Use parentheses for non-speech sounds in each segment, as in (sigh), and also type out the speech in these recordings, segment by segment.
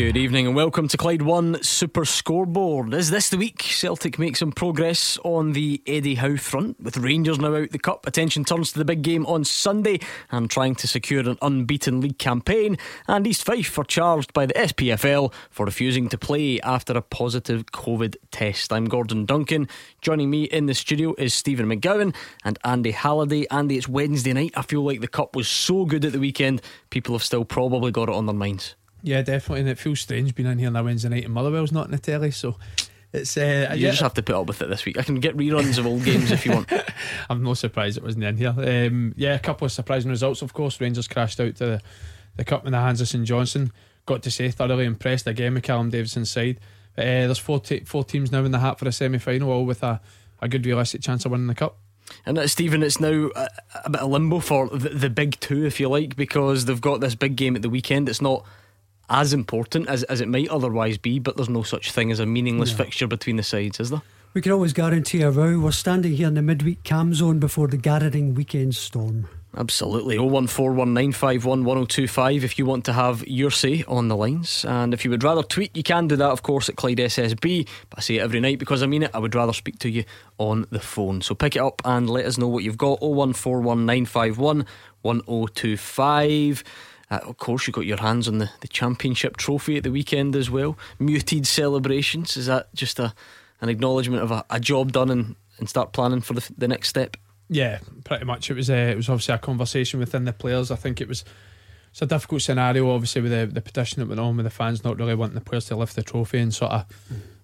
Good evening and welcome to Clyde One Super Scoreboard. Is this the week Celtic make some progress on the Eddie Howe front? With Rangers now out the cup, attention turns to the big game on Sunday and trying to secure an unbeaten league campaign. And East Fife are charged by the SPFL for refusing to play after a positive COVID test. I'm Gordon Duncan. Joining me in the studio is Stephen McGowan and Andy Halliday. Andy, it's Wednesday night. I feel like the cup was so good at the weekend, people have still probably got it on their minds. Yeah, definitely. And it feels strange being in here on a Wednesday night and Motherwell's not in the telly. So it's. Uh, you yeah. just have to put up with it this week. I can get reruns of old games if you want. (laughs) I'm no surprised it wasn't in here. Um, yeah, a couple of surprising results, of course. Rangers crashed out to the, the cup in the hands of St Johnstone. Got to say, thoroughly impressed again with Callum Davidson's side. Uh, there's four, t- four teams now in the hat for a semi final, all with a, a good realistic chance of winning the cup. And uh, Stephen, it's now a, a, bit of limbo for the, the big two, if you like, because they've got this big game at the weekend. It's not as important as, as it might otherwise be, but there's no such thing as a meaningless fixture between the sides, is there? We can always guarantee a row. We're standing here in the midweek cam zone before the gathering weekend storm. Absolutely. 01419511025 if you want to have your say on the lines. And if you would rather tweet, you can do that, of course, at Clyde SSB. But I say it every night because I mean it. I would rather speak to you on the phone. So pick it up and let us know what you've got. 01419511025. Uh, of course, you got your hands on the, the championship trophy at the weekend as well. Muted celebrations. Is that just a an acknowledgement of a, a job done and, and start planning for the, the next step? Yeah, pretty much. It was uh, it was obviously a conversation within the players. I think it was it's a difficult scenario, obviously, with the, the petition that went on with the fans not really wanting the players to lift the trophy and sort of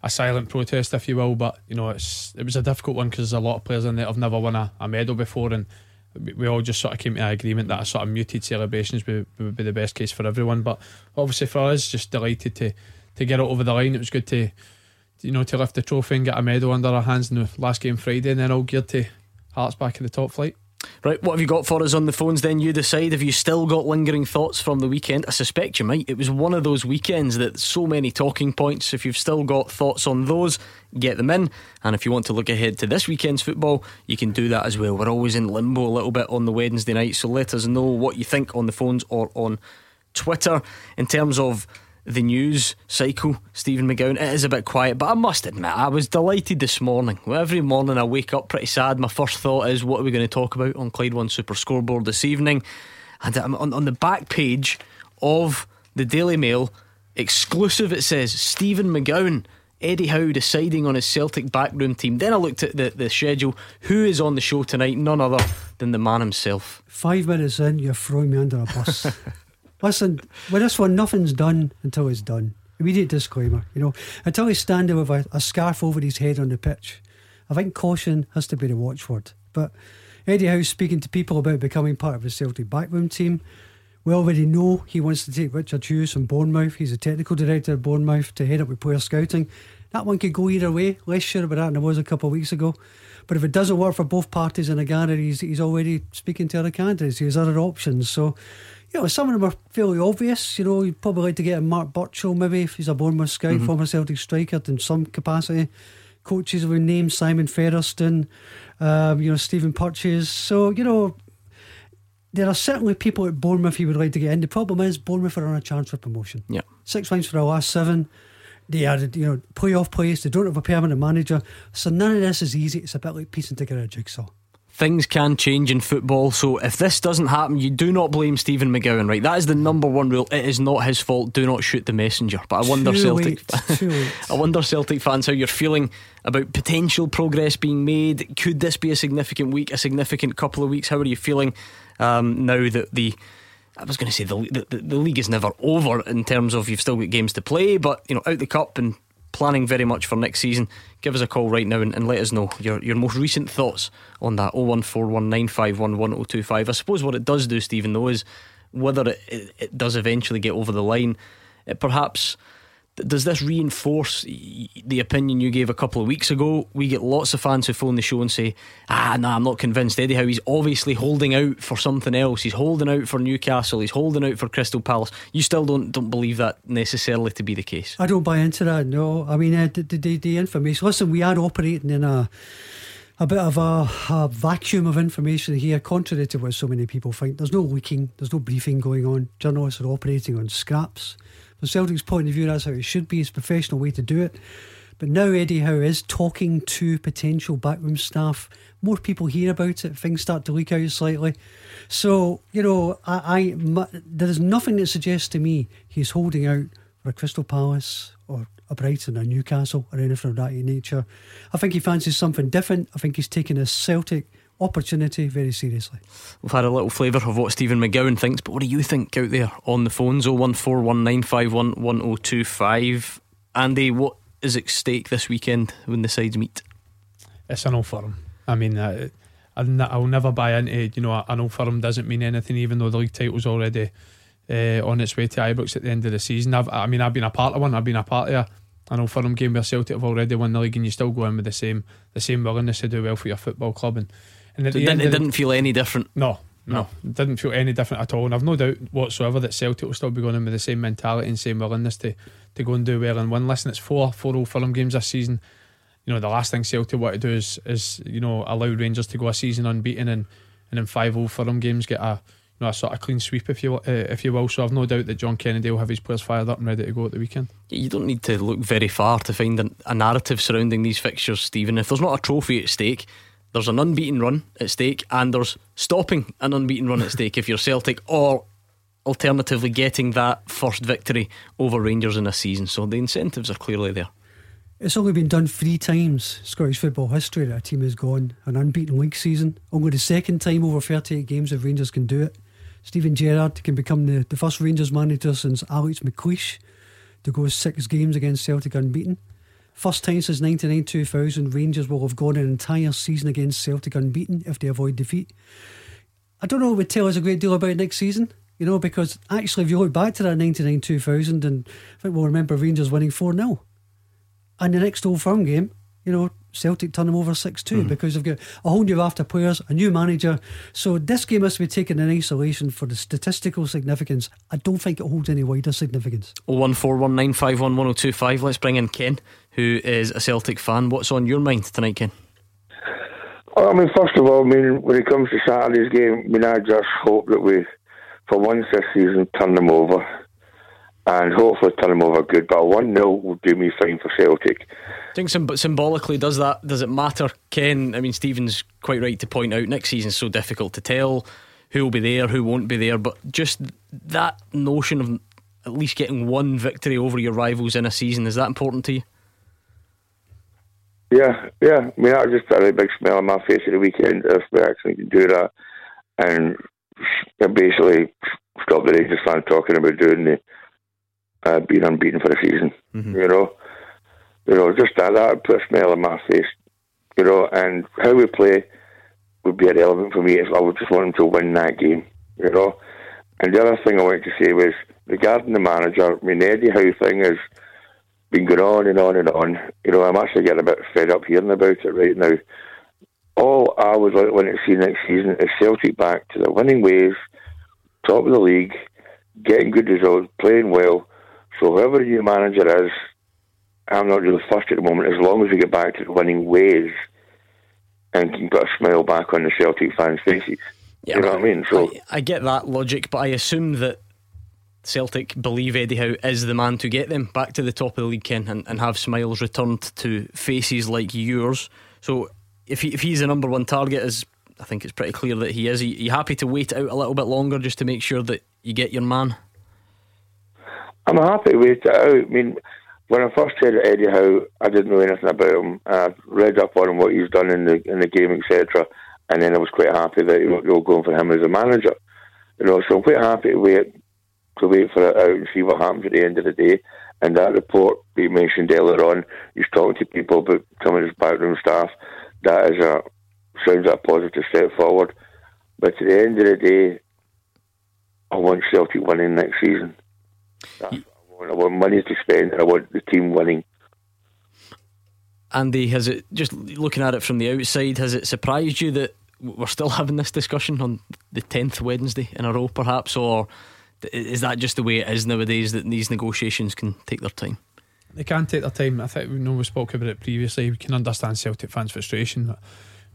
a silent protest, if you will. But you know, it's it was a difficult one because there's a lot of players in there have never won a, a medal before and we all just sort of came to an agreement that a sort of muted celebrations would, would be the best case for everyone. But obviously for us, just delighted to to get it over the line. It was good to you know to lift the trophy and get a medal under our hands in the last game Friday, and then all geared to Hearts back in the top flight. Right, what have you got for us on the phones then? You decide. Have you still got lingering thoughts from the weekend? I suspect you might. It was one of those weekends that so many talking points. If you've still got thoughts on those, get them in. And if you want to look ahead to this weekend's football, you can do that as well. We're always in limbo a little bit on the Wednesday night, so let us know what you think on the phones or on Twitter in terms of the news cycle, Stephen McGowan. It is a bit quiet, but I must admit, I was delighted this morning. Well, Every morning I wake up pretty sad. My first thought is, what are we going to talk about on Clyde One Super Scoreboard this evening? And I'm on, on the back page of the Daily Mail, exclusive, it says Stephen McGowan. Eddie Howe deciding on his Celtic backroom team. Then I looked at the, the schedule. Who is on the show tonight? None other than the man himself. Five minutes in, you're throwing me under a bus. (laughs) Listen, with this one, nothing's done until it's done. Immediate disclaimer, you know, until he's standing with a, a scarf over his head on the pitch. I think caution has to be the watchword. But Eddie Howe's speaking to people about becoming part of the Celtic backroom team. We already know he wants to take Richard Hughes from Bournemouth. He's a technical director at Bournemouth to head up with player scouting. That one could go either way. Less sure about that than I was a couple of weeks ago. But if it doesn't work for both parties in the gallery, he's, he's already speaking to other candidates. He has other options. So you know, some of them are fairly obvious. You know, you'd probably like to get a Mark Burchill, maybe, if he's a Bournemouth scout, mm-hmm. former Celtic striker in some capacity. Coaches have been named Simon Weatherstone, um, you know, Stephen Purches. So, you know, there are certainly people at Bournemouth he would like to get in. The problem is, Bournemouth are on a chance for promotion. Yeah. Six wins for the last seven. They are, you know, playoff place. They don't have a permanent manager. So none of this is easy. It's a bit like piecing together a jigsaw things can change in football. So if this doesn't happen, you do not blame Stephen McGowan, right? That is the number one rule. It is not his fault. Do not shoot the messenger. But I wonder Too Celtic (laughs) I wonder Celtic fans how you're feeling about potential progress being made. Could this be a significant week, a significant couple of weeks? How are you feeling um, now that the I was going to say the, the the league is never over in terms of you've still got games to play, but you know out the cup and planning very much for next season, give us a call right now and, and let us know your, your most recent thoughts on that 01419511025. I suppose what it does do, Stephen, though, is whether it, it, it does eventually get over the line, it perhaps does this reinforce the opinion you gave a couple of weeks ago? We get lots of fans who phone the show and say, "Ah, no, I'm not convinced." Eddie Howe he's obviously holding out for something else. He's holding out for Newcastle. He's holding out for Crystal Palace. You still don't don't believe that necessarily to be the case. I don't buy into that. No, I mean uh, the, the the information. Listen, we are operating in a a bit of a, a, vacuum of information here, contrary to what so many people think. There's no leaking, there's no briefing going on. Journalists are operating on scraps. From Celtic's point of view, that's how it should be. It's a professional way to do it. But now Eddie Howe is talking to potential backroom staff. More people hear about it. Things start to leak out slightly. So you know, I, I there is nothing that suggests to me he's holding out for a Crystal Palace or a Brighton or Newcastle or anything of that nature. I think he fancies something different. I think he's taking a Celtic opportunity very seriously. We've had a little flavour of what Stephen McGowan thinks, but what do you think out there on the phones? 01419511025. Andy, what is at stake this weekend when the sides meet? It's an old firm. I mean, uh, I'll never buy into you know an old firm doesn't mean anything, even though the league title's already uh, on its way to Ibrox at the end of the season. I've, I mean, I've been a part of one. I've been a part of an old firm game where Celtic have already won the league, and you still go in with the same the same willingness to do well for your football club. And and it, didn't, it didn't feel any different. No, no, it didn't feel any different at all. And I've no doubt whatsoever that Celtic will still be going in with the same mentality and same willingness to, to go and do well and win. Listen, it's four four old firm games this season. You know, the last thing Celtic want to do is is you know allow Rangers to go a season unbeaten and and in five old firm games get a you know, a sort of clean sweep, if you uh, if you will. So I've no doubt that John Kennedy will have his players fired up and ready to go at the weekend. You don't need to look very far to find a, a narrative surrounding these fixtures, Stephen. If there's not a trophy at stake, there's an unbeaten run at stake, and there's stopping an unbeaten run at stake if you're Celtic, or alternatively getting that first victory over Rangers in a season. So the incentives are clearly there. It's only been done three times Scottish football history that a team has gone an unbeaten league season. Only the second time over 38 games if Rangers can do it. Steven Gerrard can become the, the first Rangers manager since Alex McLeish to go six games against Celtic unbeaten. First time since 99 2000, Rangers will have gone an entire season against Celtic unbeaten if they avoid defeat. I don't know it would tell us a great deal about next season, you know, because actually, if you look back to that 99 2000, and I think we'll remember Rangers winning 4 0. And the next Old Firm game, you know, Celtic turn them over 6 2 mm. because they've got a whole new after players, a new manager. So this game has to be taken in isolation for the statistical significance. I don't think it holds any wider significance. 01419511025. Let's bring in Ken, who is a Celtic fan. What's on your mind tonight, Ken? I mean, first of all, I mean, when it comes to Saturday's game, I mean, I just hope that we, for once this season, turn them over and hopefully turn them over good. But 1 0 will do me fine for Celtic. I think symbolically, does that does it matter, Ken? I mean, Stephen's quite right to point out next season's so difficult to tell who will be there, who won't be there, but just that notion of at least getting one victory over your rivals in a season is that important to you? Yeah, yeah. I mean, that was just a really big smile on my face at the weekend if we actually can do that and basically stop the Rangers fans talking about doing the uh, being unbeaten for the season. Mm-hmm. You know, you know, just that that put a smile on my face. You know, and how we play would be irrelevant for me. If I would just want them to win that game. You know, and the other thing I wanted to say was regarding the manager. I mean, the Eddie Howe thing has been going on and on and on. You know, I'm actually getting a bit fed up hearing about it right now. All I would like to see next season is Celtic back to the winning ways, top of the league, getting good results, playing well, so whoever your manager is, I'm not really fussed at the moment. As long as we get back to the winning ways and can put a smile back on the Celtic fans' faces. Yeah, you know what I mean? So I, I, get that logic, but I assume that Celtic believe Eddie Howe is the man to get them back to the top of the league, Ken, and, and have smiles returned to faces like yours. So if he, if he's the number one target, as I think it's pretty clear that he is, are you happy to wait out a little bit longer just to make sure that you get your man? I'm happy with it out. I mean, when I first heard Eddie Howe, I didn't know anything about him. I read up on what he's done in the in the game, etc. And then I was quite happy that you know, going for him as a manager. You know, so I'm quite happy to wait to wait for it out and see what happens at the end of the day. And that report you mentioned earlier on, he's talking to people about some of his backroom staff. That is a sounds like a positive step forward. But at the end of the day, I want Celtic winning next season. That's what I I want money to spend. and I want the team winning. Andy, has it just looking at it from the outside? Has it surprised you that we're still (laughs) having this discussion on the tenth Wednesday in a row, perhaps, or is that just the way it is nowadays that these negotiations can take their time? They can take their time. I think we know we spoke about it previously. We can understand Celtic fans' frustration.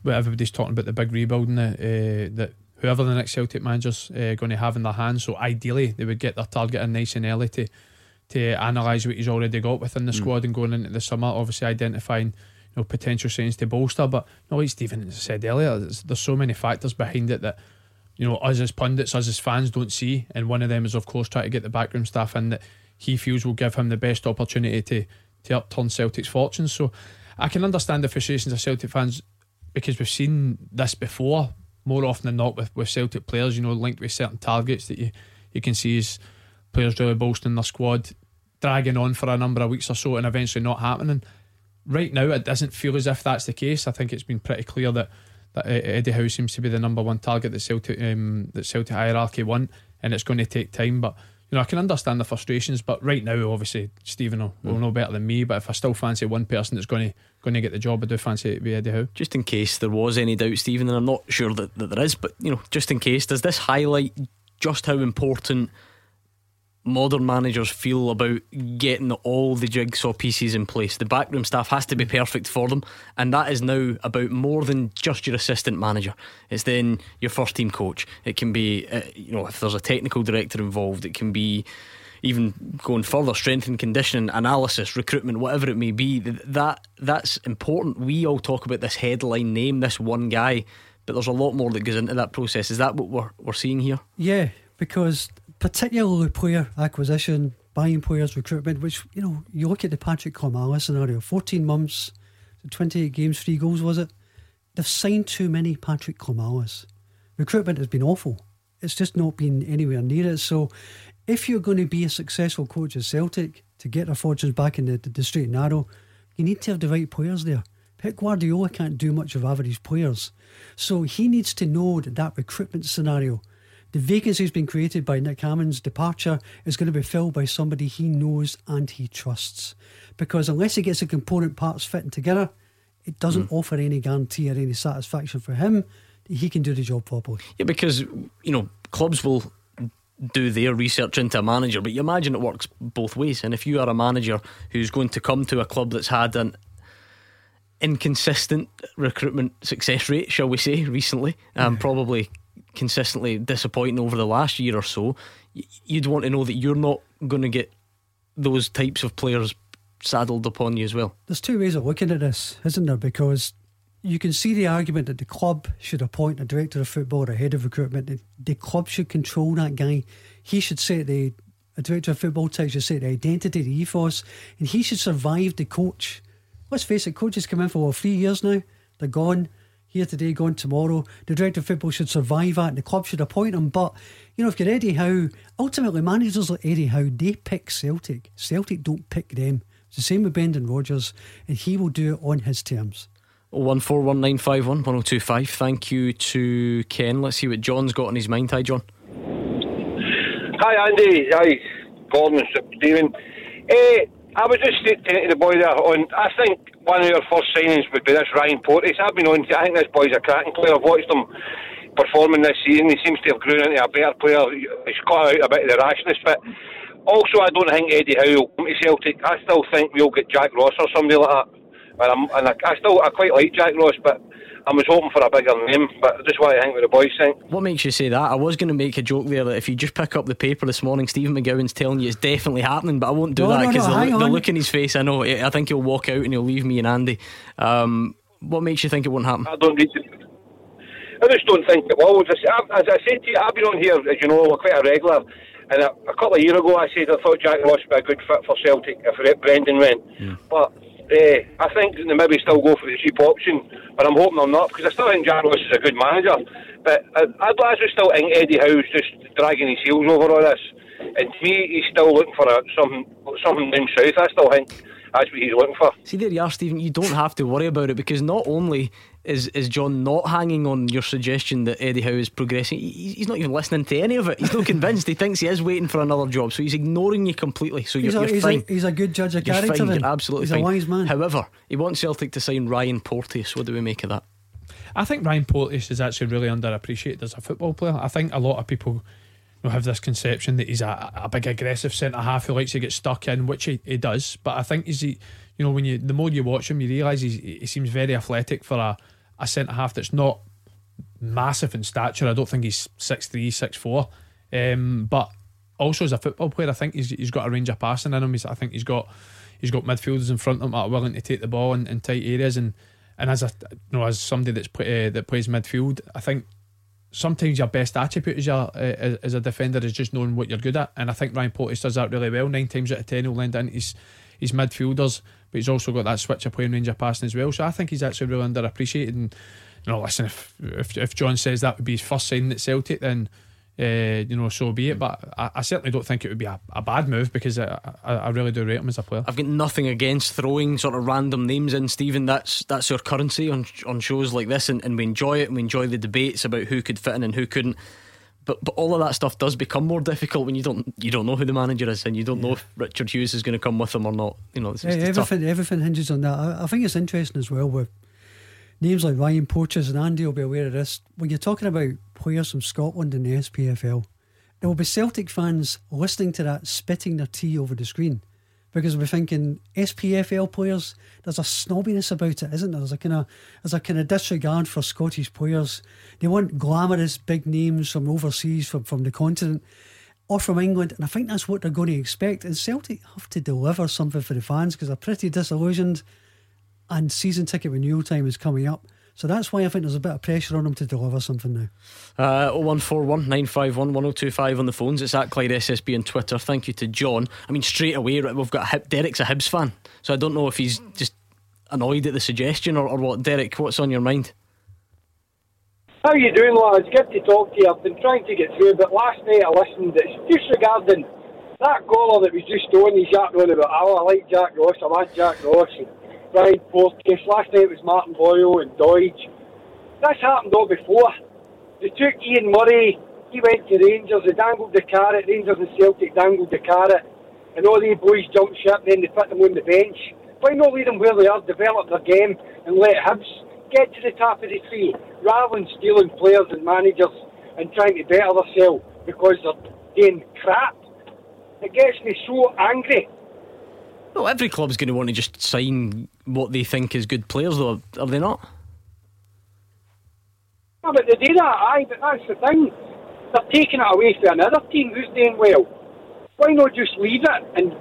But everybody's talking about the big rebuilding that, uh, that whoever the next Celtic manager's uh, going to have in their hands. So ideally, they would get their target in nice and early to to analyse what he's already got within the mm. squad and going into the summer. Obviously, identifying you know potential signs to bolster. But you know, like Stephen said earlier, there's so many factors behind it that you know us as pundits, us as fans don't see. And one of them is of course trying to get the backroom staff in that he feels will give him the best opportunity to to upturn Celtic's fortunes. So I can understand the frustrations of Celtic fans because we've seen this before more often than not with, with Celtic players, you know, linked with certain targets that you, you can see as players really bolstering their squad, dragging on for a number of weeks or so and eventually not happening. Right now, it doesn't feel as if that's the case. I think it's been pretty clear that, that uh, uh, Eddie Howe seems to be the number one target that Celtic um, that Celtic hierarchy want, and it's going to take time. But you know, I can understand the frustrations, but right now, obviously, Stephen will, will mm. know better than me. But if I still fancy one person that's going to going to get the job, I do fancy it be Eddie Howe. Just in case there was any doubt, Stephen, and I'm not sure that, that there is, but you know, just in case, does this highlight just how important modern managers feel about getting all the jigsaw pieces in place. The backroom staff has to be perfect for them, and that is now about more than just your assistant manager. It's then your first team coach. It can be, uh, you know, if there's a technical director involved, it can be even going further, strength and conditioning, analysis, recruitment, whatever it may be. That that's important. We all talk about this headline name, this one guy, but there's a lot more that goes into that process. Is that what we're we're seeing here? Yeah, because particularly player acquisition, buying players, recruitment, which, you know, you look at the Patrick Klimala scenario 14 months, 28 games, three goals, was it? They've signed too many Patrick Klimalas. Recruitment has been awful. It's just not been anywhere near it. So, if you're going to be a successful coach at Celtic to get their fortunes back in the, the, the straight and narrow, you need to have the right players there. Pep Guardiola can't do much of average players. So he needs to know that that recruitment scenario the vacancy has been created by Nick Hammond's departure is going to be filled by somebody he knows and he trusts. Because unless he gets the component parts fitting together, it doesn't mm. offer any guarantee or any satisfaction for him that he can do the job properly. Yeah, because, you know, clubs will do their research into a manager, but you imagine it works both ways. And if you are a manager who's going to come to a club that's had an inconsistent recruitment success rate, shall we say, recently, um, yeah. probably consistently disappointing over the last year or so, you'd want to know that you're not going to get those types of players saddled upon you as well. There's two ways of looking at this, isn't there? Because you can see the argument that the club should appoint a director of football or a head of recruitment. The club should control that guy. He should set the a director of football type should set the identity, the ethos, and he should survive the coach. Let's face it, coaches come in for what, three years now. They're gone here today, gone tomorrow. The director of football should survive that, and the club should appoint him. But you know, if you're Eddie Howe, ultimately managers like Eddie Howe, they pick Celtic. Celtic don't pick them. It's the same with Brendan Rodgers, and he will do it on his terms. One four one nine five one one zero oh two five. Thank you to Ken. Let's see what John's got on his mind. Hi, John. Hi, Andy. Hi, Gordon, Stephen. Uh, I was just saying to uh, the boy there on. I think one of your first signings would be this Ryan Porteous. I've been on. To, I think this boy's a cracking player. I've watched him performing this season. He seems to have grown into a better player. He's got out a bit of the rashness, but also I don't think Eddie Howe will come to Celtic. I still think we'll get Jack Ross or somebody like that. And, and I, I still I quite like Jack Ross, but I was hoping for a bigger name, but this is what I think what the boys think. What makes you say that? I was going to make a joke there that if you just pick up the paper this morning, Stephen McGowan's telling you it's definitely happening, but I won't do no, that because no, no, the, the, look in his face, I know, I think he'll walk out and he'll leave me and Andy. Um, what makes you think it won't happen? I don't need to. I just don't think it will. As I, as I said to you, I've been on here, as you know, quite a regular. And a, a couple of years ago, I said I thought Jack Ross would be a good fit for Celtic if Brendan went. Mm. But uh, I think they maybe still go for the cheap option, but I'm hoping they're not because I still think Jack Ross is a good manager. But I, I'd actually still think Eddie Howe's just dragging his heels over all this. And to me, he's still looking for a, something, something down south. I still think that's what he's looking for. See, there you are, Stephen. You don't have to worry about it because not only is is John not hanging on your suggestion that Eddie Howe is progressing? He's not even listening to any of it. He's not (laughs) convinced. he thinks he is waiting for another job, so he's ignoring you completely. So he's you're, a, you're he's fine. A, he's a good judge of you're character. Fine. You're absolutely he's fine. a wise man. However, he wants Celtic to sign Ryan Porteous. What do we make of that? I think Ryan Porteous is actually really underappreciated as a football player. I think a lot of people you know, have this conception that he's a, a big aggressive centre half who likes to get stuck in, which he, he does. But I think he's, you know, when you the more you watch him, you realise he seems very athletic for a, a centre half that's not massive in stature. I don't think he's six three, six four. Um, but also as a football player, I think he's he's got a range of passing in him. He's, I think he's got he's got midfielders in front of him that are willing to take the ball in, in tight areas. And and as a you know as somebody that's play, uh, that plays midfield, I think sometimes your best attribute as, your, uh, as a defender is just knowing what you're good at. And I think Ryan Porteous does that really well. Nine times out of ten, he'll lend in his, his midfielders, but he's also got that switch of playing range of passing as well. So I think he's actually really underappreciated. And you know, listen, if if, if John says that would be his first signing at Celtic, then uh, you know, so be it. But I, I, certainly don't think it would be a, a bad move because I, I, I, really do rate him as a player. I've got nothing against throwing sort of random names in, Stephen. That's that's our currency on on shows like this, and, and we enjoy it. and We enjoy the debates about who could fit in and who couldn't. But but all of that stuff does become more difficult when you don't you don't know who the manager is and you don't yeah. know if Richard Hughes is going to come with them or not. You know, it's, it's everything everything hinges on that. I, I think it's interesting as well with names like Ryan Porteous and Andy will be aware of this. When you're talking about players from Scotland in the SPFL, there will be Celtic fans listening to that spitting their tea over the screen because we're thinking SPFL players. There's a snobbiness about it, isn't there? There's a kind of there's a kind of disregard for Scottish players. They want glamorous big names from overseas, from from the continent, or from England, and I think that's what they're going to expect. And Celtic have to deliver something for the fans because they're pretty disillusioned and season ticket renewal time is coming up. So that's why I think there's a bit of pressure on them to deliver something now. Uh, 0141 951 1025 on the phones. It's at Clyde SSB on Twitter. Thank you to John. I mean, straight away, we've got a Hib- Derek's a Hibs fan. So I don't know if he's just annoyed at the suggestion or, or what. Derek, what's on your mind? How are you doing, lads? Good to talk to you. I've been trying to get through, but last night I listened. It's just regarding that goaler that was just on. He's Jack on about, oh, I like Jack Ross, I like Jack Ross. And Brian Porteous. Last night it was Martin Boyle and Doidge. That's happened all before. They took Ian Murray. He went to Rangers. They dangled the carrot. Rangers and Celtic dangled the carrot. And all these boys jumped ship. Then they put them on the bench. Why not leave them where they are, develop their game, and let Hibs get to the top of the tree rather than stealing players and managers and trying to better themselves because they're doing crap? It gets me so angry. Well, every club's going to want to just sign what they think is good players, though, are they not? No, but they do that, aye, but that's the thing. They're taking it away from another team who's doing well. Why not just leave it and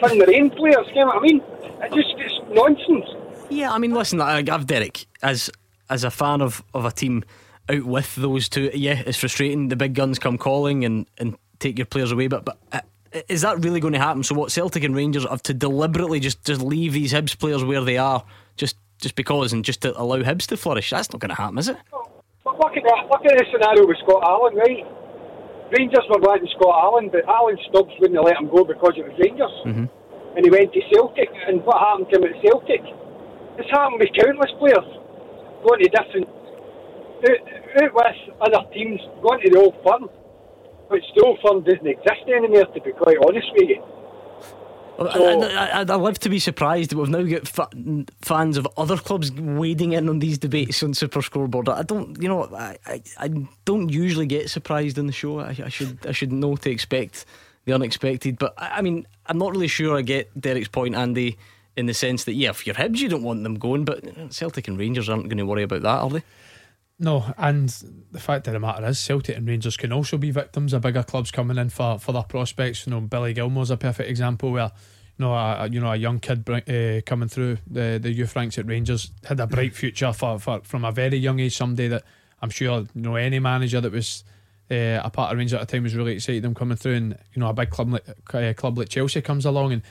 bring their own players? You know what I mean? It just it's nonsense. Yeah, I mean, listen, I have Derek as as a fan of, of a team out with those two. Yeah, it's frustrating. The big guns come calling and, and take your players away, but but uh, is that really going to happen? So what Celtic and Rangers have to deliberately just just leave these Hibs players where they are just just because and just to allow Hibs to flourish? That's not going to happen, is it? But look at that. Look at the scenario with Scott Allan, right? Rangers were wanting Scott Allan, but Alan Stubbs wouldn't let him go because it was Rangers. Mm-hmm. And he went to Celtic. And what happened to him at Celtic? This happened with countless players going to different, out, out with other teams, going to the old firm but still fun doesn't exist anymore, to be quite honest with you. So, I, would love to be surprised that we've now got fa- fans of other clubs wading in on these debates on Super Scoreboard. I don't, you know, I, I, I don't usually get surprised in the show. I, I, should I should know to expect the unexpected. But I, I mean, I'm not really sure I get Derek's point, Andy, in the sense that yeah, if you're Hibs, you don't want them going, but Celtic and Rangers aren't going to worry about that, are they? No, and the fact of the matter is, Celtic and Rangers can also be victims of bigger clubs coming in for, for their prospects. You know, Billy Gilmour's a perfect example where you know a, you know a young kid uh, coming through the the youth ranks at Rangers had a bright (laughs) future for, for from a very young age. Someday that I'm sure you know any manager that was uh, a part of Rangers at the time was really excited them coming through, and you know a big club like uh, club like Chelsea comes along and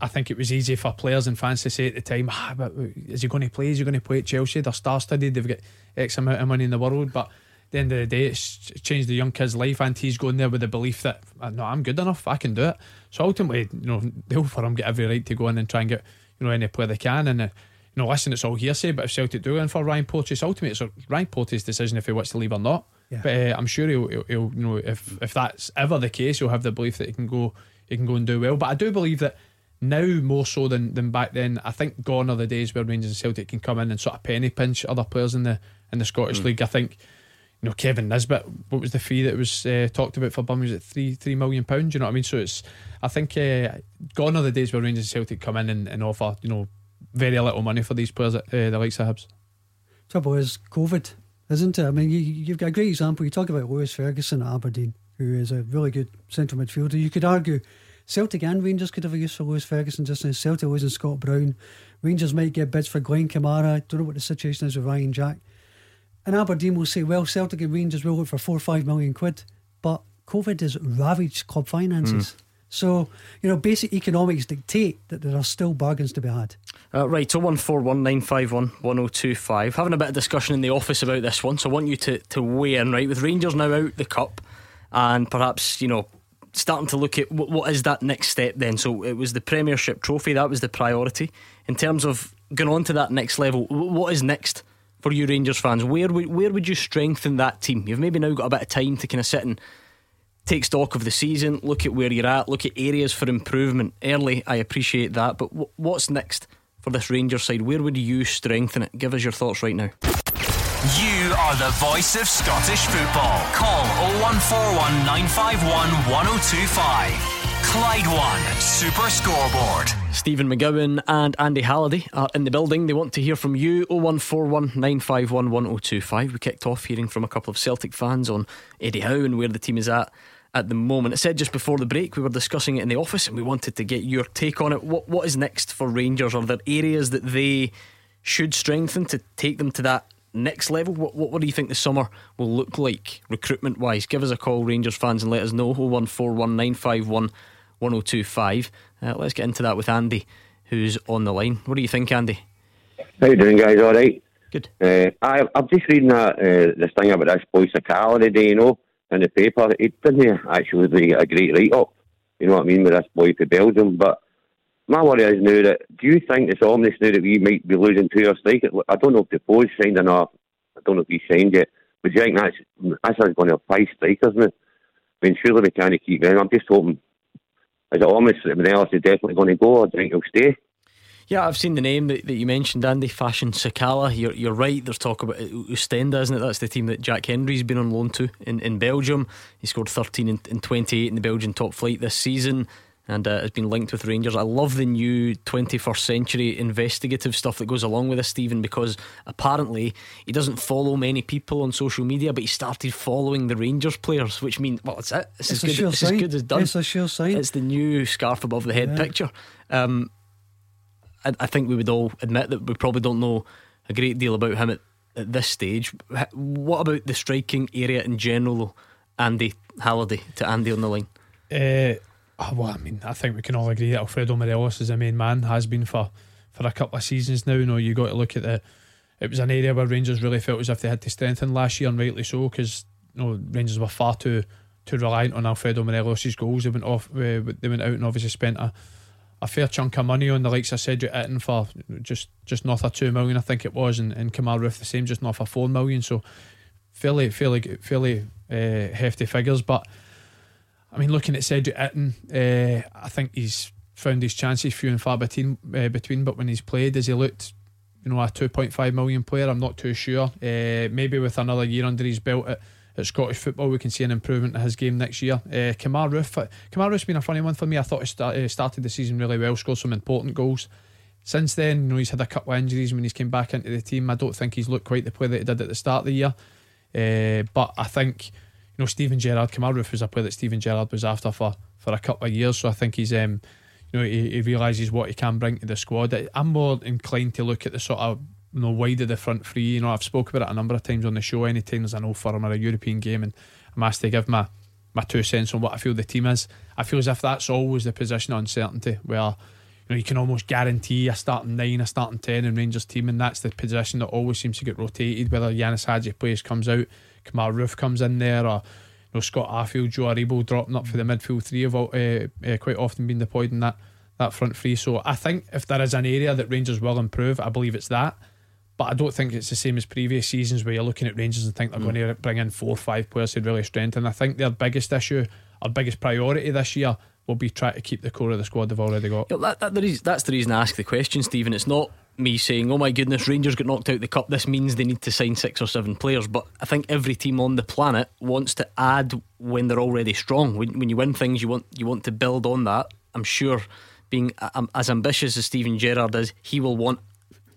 I think it was easy for players and fans to say at the time, ah, but is he going to play? Is he going to play at Chelsea? They're star studded, they've got X amount of money in the world. But at the end of the day, it's changed the young kid's life, and he's going there with the belief that, ah, no, I'm good enough, I can do it. So ultimately, you know, they'll for him get every right to go in and try and get, you know, any player they can. And, uh, you know, listen, it's all hearsay, but if Celtic do in for Ryan Porteous, ultimately it's Ryan Porteous' decision if he wants to leave or not. Yeah. But uh, I'm sure he'll, he'll, he'll, you know, if if that's ever the case, he'll have the belief that he can go, he can go and do well. But I do believe that now more so than, than back then. I think gone are the days where Rangers and Celtic can come in and sort of penny pinch other players in the in the Scottish Hmm. League. I think. You know, Kevin Nisbet. What was the fee that was uh, talked about for Birmingham? Was it three three million pounds? You know what I mean? So it's. I think uh, gone are the days where Rangers and Celtic come in and, and offer you know very little money for these players, uh, the likes of Hibs. Trouble is COVID, isn't it? I mean, you, you've got a great example. You talk about Lewis Ferguson at Aberdeen, who is a really good central midfielder. You could argue Celtic and Rangers could have a use for Lewis Ferguson just now. Celtic losing Scott Brown. Rangers might get bids for Glenn Kamara. Don't know what the situation is with Ryan Jack. And Aberdeen will say, well, Celtic and Rangers will look for four or five million quid. But COVID has ravaged club finances. So, you know, basic economics dictate that there are still bargains to be had. Uh, right, so 14195111025. Having a bit of discussion in the office about this one, so I want you to, to weigh in, right? With Rangers now out the cup and perhaps, you know, starting to look at what, what is that next step then. So it was the Premiership trophy, that was the priority. In terms of going on to that next level, what is next for you Rangers fans? Where would, where would you strengthen that team? You've maybe now got a bit of time to kind of sit and take stock of the season, look at where you're at, look at areas for improvement. Early, I appreciate that, but wh- what's next for this Rangers side? Where would you strengthen it? Give us your thoughts right now. You are the voice of Scottish football. Call 0141 951 1025. Clyde One Super Scoreboard. Stephen McGowan and Andy Halliday are in the building. They want to hear from you. 0141 951 1025. We kicked off hearing from a couple of Celtic fans on Eddie Howe and where the team is at at the moment. It said just before the break we were discussing it in the office and we wanted to get your take on it. What what is next for Rangers? Are there areas that they should strengthen to take them to that next level? What what, what do you think the summer will look like recruitment wise? Give us a call, Rangers fans, and let us know. 0141 951 1025. Uh, let's get into that with Andy, who's on the line. What do you think, Andy? How you doing, guys? All right. Good. Uh, I, I'm just reading that uh, this thing about this boy Sakala today, you know, in the paper. It didn't actually be a great write up, you know what I mean, with this boy for Belgium. But my worry is now that do you think it's ominous now that we might be losing two or strikers? I don't know if the post signed not. I don't know if he signed yet. But do you think that's that's going to have five strikers now? I mean, surely we can't keep them. I'm just hoping. Is it ominous that Manelis is definitely going to go, or do you think he'll stay? Yeah, I've seen the name that, that you mentioned, Andy. Fashion Sakala. You're, you're right. There's talk about Oostende, isn't it? That's the team that Jack Hendry's been on loan to in, in Belgium. He scored 13 and, and 28 in the Belgian top flight this season and uh, has been linked with Rangers. I love the new 21st century investigative stuff that goes along with this, Stephen, because apparently he doesn't follow many people on social media, but he started following the Rangers players, which means, well, it's it. It's, It's as, a good, sure it's sign. as good as done. It's a sure sign. It's the new scarf above the head Yeah. picture. Um, I, I think we would all admit that we probably don't know a great deal about him at, at this stage. What about the striking area in general, though? Andy Halliday to Andy on the line. Uh, oh, well, I mean, I think we can all agree that Alfredo Morelos is the main man, has been for, for a couple of seasons now. You know, you got to look at the. It was an area where Rangers really felt as if they had to strengthen last year, and rightly so, because you know, Rangers were far too too reliant on Alfredo Morelos' goals. They went off, uh, they went out and obviously spent a, a fair chunk of money on the likes of Cedric Itten for just just north of two million, I think it was, and, and Kemar Roofe the same, just north of four million. So fairly, fairly, fairly uh, hefty figures. But I mean, looking at Cedric Itten, uh, I think he's found his chances few and far between. Uh, between, but when he's played, has he looked, you know, a two point five million player? I'm not too sure. Uh, maybe with another year under his belt at, at Scottish football, we can see an improvement in his game next year. Uh, Kemar Roofe, Kemar Roofe's been a funny one for me. I thought he start, started the season really well, scored some important goals. Since then, you know, he's had a couple of injuries when he's came back into the team. I don't think he's looked quite the player that he did at the start of the year. But I think, know, Steven Gerrard, Kemar Roofe was a player that Steven Gerrard was after for, for a couple of years. So I think he's, um, you know, he, he realises what he can bring to the squad. I'm more inclined to look at the sort of, you know, wide of the front three. You know, I've spoken about it a number of times on the show. Anytime there's an old firm or a European game and I'm asked to give my, my two cents on what I feel the team is, I feel as if that's always the position of uncertainty where you know, you can almost guarantee a starting nine, a starting ten in Rangers team, and that's the position that always seems to get rotated. Whether Ianis Hagi plays, comes out, Kemar Roofe comes in there, or you know Scott Arfield, Joe Aribo dropping up for the midfield three have all, uh, uh, quite often been deployed in that that front three. So I think if there is an area that Rangers will improve, I believe it's that. But I don't think it's the same as previous seasons where you're looking at Rangers and think they're mm. going to bring in four or five players to really strengthen. I think their biggest issue, our biggest priority this year, will be trying to keep the core of the squad they've already got. That, that, is, that's the reason I ask the question, Stephen. It's not me saying, "Oh my goodness, Rangers got knocked out the cup." This means they need to sign six or seven players. But I think every team on the planet wants to add when they're already strong. When, when you win things, you want you want to build on that. I'm sure, being um, as ambitious as Steven Gerrard is, he will want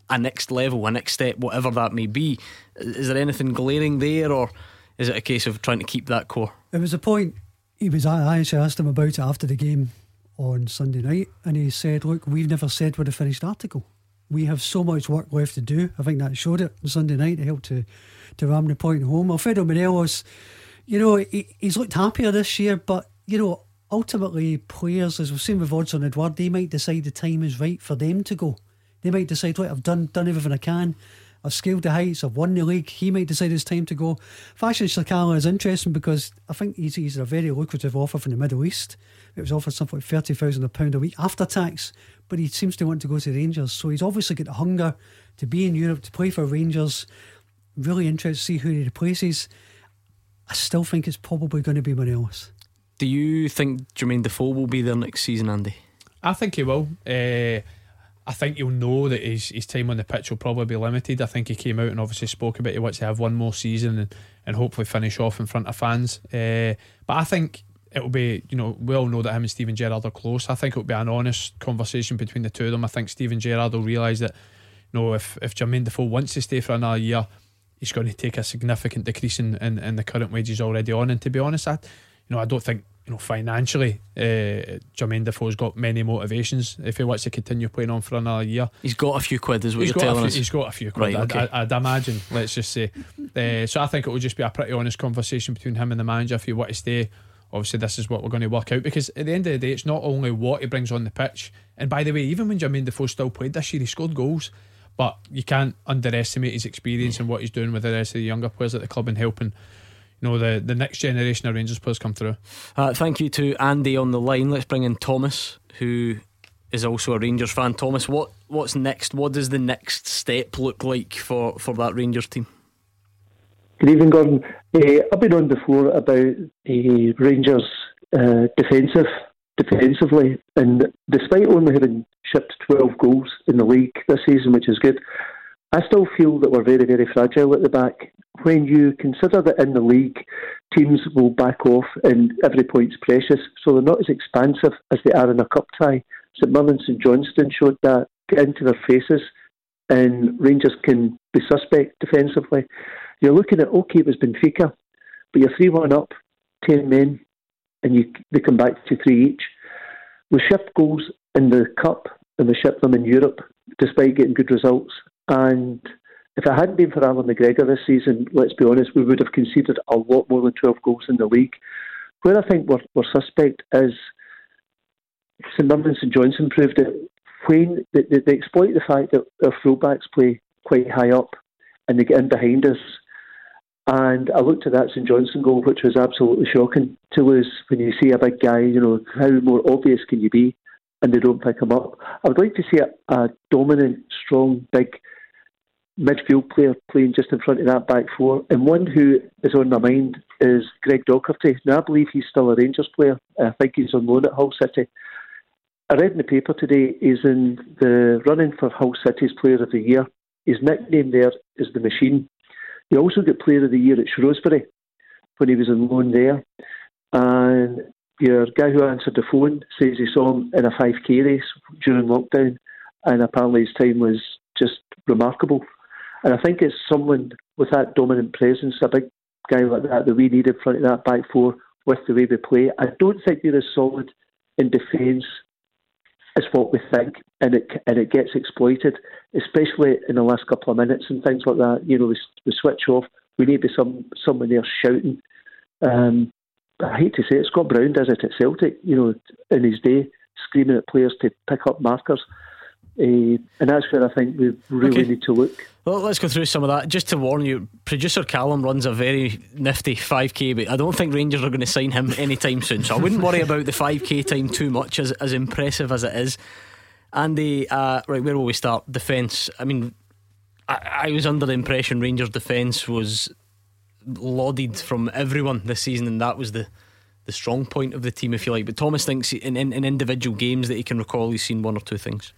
a next level, a next step, whatever that may be. Is there anything glaring there, or is it a case of trying to keep that core? It was a point he was. I actually asked him about it after the game on Sunday night, and he said, "Look, we've never said we're a finished article. We have so much work left to do. I think that showed it on Sunday night. It helped to to ram the point home. Alfredo Morelos, you know, he, he's looked happier this year, but you know, ultimately, players, as we've seen with Odsonne Edouard, they might decide the time is right for them to go. They might decide, right, I've done done everything I can. I've scaled the heights. I've won the league. He might decide it's time to go. Fashion Sakala is interesting because I think he's, he's a very lucrative offer from the Middle East. It was offered something like thirty thousand a pound a week after tax, but he seems to want to go to Rangers. So he's obviously got the hunger to be in Europe to play for Rangers. Really interested to see who he replaces. I still think it's probably going to be Morelos. Do you think Jermaine Defoe will be there next season, Andy? I think he will. Uh, I think you'll know that his, his time on the pitch will probably be limited. I think he came out and obviously spoke about he wants to have one more season and, and hopefully finish off in front of fans. Uh, but I think it'll be, you know, we all know that him and Steven Gerrard are close. I think it'll be an honest conversation between the two of them. I think Steven Gerrard will realise that, you know, if, if Jermaine Defoe wants to stay for another year, he's going to take a significant decrease in, in, in the current wages already on. And to be honest, I, you know, I don't think you know, financially, uh, Jermaine Defoe's got many motivations if he wants to continue playing on for another year. He's got a few quid, is what he's you're telling few, us. He's got a few quid, right, okay. I, would imagine, let's just say. Uh, so I think it will just be a pretty honest conversation between him and the manager. If you want to stay, obviously, this is what we're going to work out. Because at the end of the day, it's not only what he brings on the pitch. And by the way, even when Jermaine Defoe still played this year, he scored goals. But you can't underestimate his experience and what he's doing with the rest of the younger players at the club and helping you know the the next generation of Rangers players come through. Uh, thank you to Andy on the line. Let's bring in Thomas, who is also a Rangers fan. Thomas, what what's next? What does the next step look like for for that Rangers team? Good evening, Gordon. Uh, I've been on before about uh, Rangers uh, defensive defensively, and despite only having shipped 12 goals in the league this season, which is good, I still feel that we're very, very fragile at the back. When you consider that in the league, teams will back off and every point's precious, so they're not as expansive as they are in a cup tie. St Mirren St Johnstone showed that. Get into their faces, and Rangers can be suspect defensively. You're looking at, okay, it was Benfica, but you're 3 1 up, 10 men, and you they come back to 3 each. We shipped goals in the cup and we shipped them in Europe despite getting good results. And if it hadn't been for Allan McGregor this season, let's be honest, we would have conceded a lot more than 12 goals in the league. Where I think we're, we're suspect is St Mirren St Johnstone proved it. When they, they, they exploit the fact that our fullbacks play quite high up and they get in behind us. And I looked at that St Johnstone goal, which was absolutely shocking to lose when you see a big guy, you know, how more obvious can you be? And they don't pick him up. I would like to see a, a dominant, strong, big midfield player playing just in front of that back four. And one who is on my mind is Greg Docherty. Now, I believe he's still a Rangers player. I think he's on loan at Hull City. I read in the paper today he's in the running for Hull City's Player of the Year. His nickname there is the Machine. He also got Player of the Year at Shrewsbury when he was on loan there. And your guy who answered the phone says he saw him in a 5k race during lockdown, and apparently his time was just remarkable. And I think it's someone with that dominant presence, a big guy like that, that we need in front of that back four with the way we play. I don't think they're as solid in defence as what we think, and it and it gets exploited, especially in the last couple of minutes and things like that. You know, we, we switch off. We need to be some someone there shouting. Um, I hate to say it, Scott Brown does it at Celtic. You know, in his day, screaming at players to pick up markers. Uh, and that's where I think we really Okay. need to look. Well, let's go through some of that. Just to warn you, producer Callum runs a very nifty 5k, but I don't think Rangers are going to sign him anytime soon. So I wouldn't worry about the 5k time too much, as, as impressive as it is. Andy, uh, right, where will we start? Defence. I mean, I, I was under the impression Rangers' defence was lauded from everyone this season, and that was the, the strong point of the team, if you like. But Thomas thinks in, in, in individual games that he can recall, he's seen one or two things.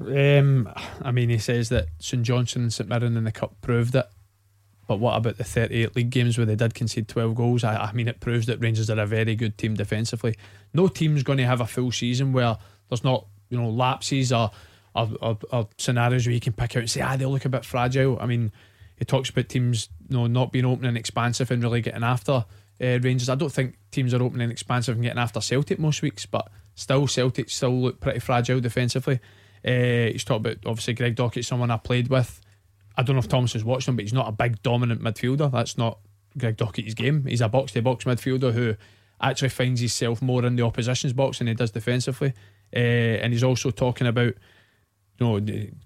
Um, I mean, he says that St Johnstone and St Mirren in the cup proved it. But what about the 38 league games where they did concede 12 goals? I, I mean, it proves that Rangers are a very good team defensively. No team's going to have a full season where there's not, you know, lapses or, or, or, or scenarios where you can pick out and say, ah, they look a bit fragile. I mean, he talks about teams, you know, not being open and expansive and really getting after uh, Rangers. I don't think teams are open and expansive and getting after Celtic most weeks, but still, Celtic still look pretty fragile defensively. Uh, he's talked about obviously Greg Docherty, someone I played with. I don't know if Thomas has watched him, but he's not a big dominant midfielder. That's not Greg Docherty's game. He's a box to box midfielder who actually finds himself more in the opposition's box than he does defensively. Uh, and he's also talking about you know,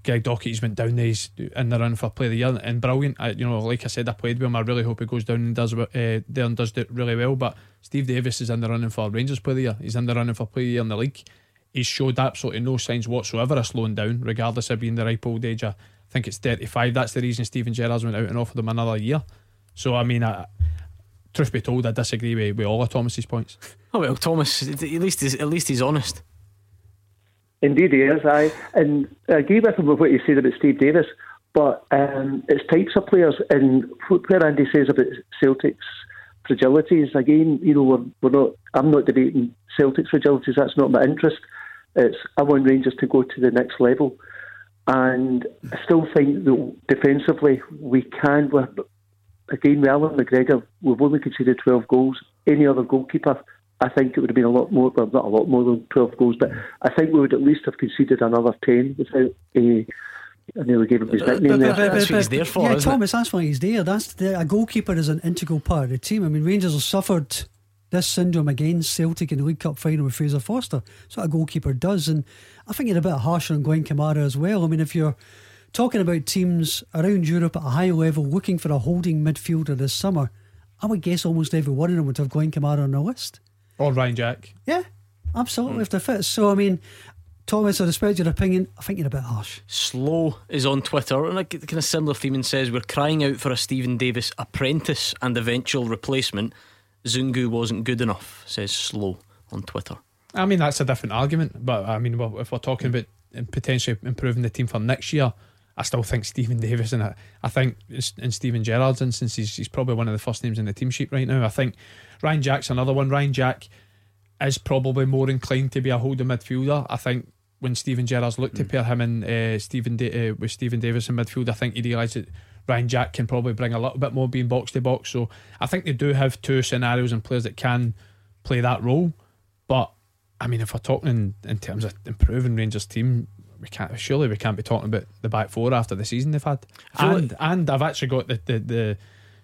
Greg Docherty went down there, he's in the run for play of the year and brilliant. I, you know, like I said, I played with him. I really hope he goes down and does uh, there and does it really well. But Steve Davis is in the running for Rangers play of the year. He's in the running for play of the year in the league. He's showed absolutely no signs whatsoever of slowing down, regardless of being the ripe old age. I think it's 35. That's the reason Steven Gerrard's went out and offered him another year. So, I mean, I, truth be told, I disagree with, with all of Thomas's points. (laughs) Oh well, Thomas. At least he's, at least he's honest. Indeed, he is. I and I agree with him with what you said about Steve Davis, but um, it's types of players. And where Andy says about Celtic's fragilities, again, you know, we're, we're not. I'm not debating Celtic's fragilities. That's not my interest. It's I want Rangers to go to the next level, and I still think that defensively we can. We're, again, with Allan McGregor, we've only conceded 12 goals. Any other goalkeeper, I think it would have been a lot more, well, not a lot more than 12 goals, but I think we would at least have conceded another 10 without a. I nearly gave him his uh, nickname there. That's what he's there for, yeah, isn't it? Thomas, that's why he's there. That's the, a goalkeeper is an integral part of the team. I mean, Rangers have suffered this syndrome against Celtic in the League Cup final with Fraser Forster. That's what a goalkeeper does. And I think you're a bit harsher on Glen Kamara as well. I mean, if you're talking about teams around Europe at a high level looking for a holding midfielder this summer, I would guess almost every one of them would have Glen Kamara on the list. Or Ryan Jack. Yeah, absolutely, hmm. if they fit. So, I mean, Thomas, I respect your opinion. I think you're a bit harsh. Slow is on Twitter, and a kind of similar theme, and says we're crying out for a Steven Davis apprentice and eventual replacement. Zungu wasn't good enough, says Slow on Twitter. I mean, that's a different argument. But I mean, well, if we're talking about potentially improving the team for next year, I still think Steven Davis and I, I think in Steven Gerrard's instance, he's, he's probably one of the first names in the team sheet right now. I think Ryan Jack's another one. Ryan Jack is probably more inclined to be a holding midfielder. I think when Steven Gerrard's looked to pair him and uh, Stephen da- uh, with Steven Davis in midfield, I think he realised that Ryan Jack can probably bring a little bit more being box to box. So I think they do have two scenarios and players that can play that role. But I mean, if we're talking in, in terms of improving Rangers team, we can't surely we can't be talking about the back four after the season they've had. And and I've actually got the, the the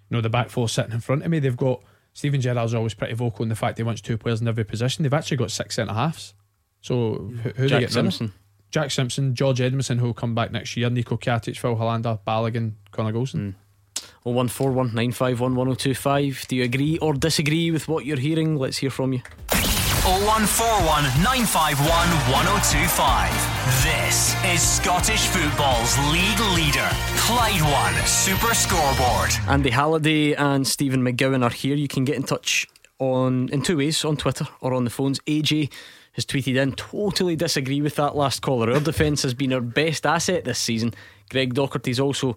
you know the back four sitting in front of me. They've got Steven Gerrard's always pretty vocal in the fact he wants two players in every position. They've actually got six centre halves. So who, who Jack they get rid of? Simpson. Jack Simpson, George Edmundson, who will come back next year, Nico Katic, Filip Helander, Balogun, Connor Goldson. Hmm. Oh one four one nine five one one zero two five. Do you agree or disagree with what you're hearing? Let's hear from you. 0141 951 1025. This is Scottish football's league leader, Clyde One Super Scoreboard. Andy Halliday and Stephen McGowan are here. You can get in touch on in two ways on Twitter or on the phones. AJ has tweeted in, totally disagree with that last caller. Our defence has been our best asset this season. Greg Docherty's also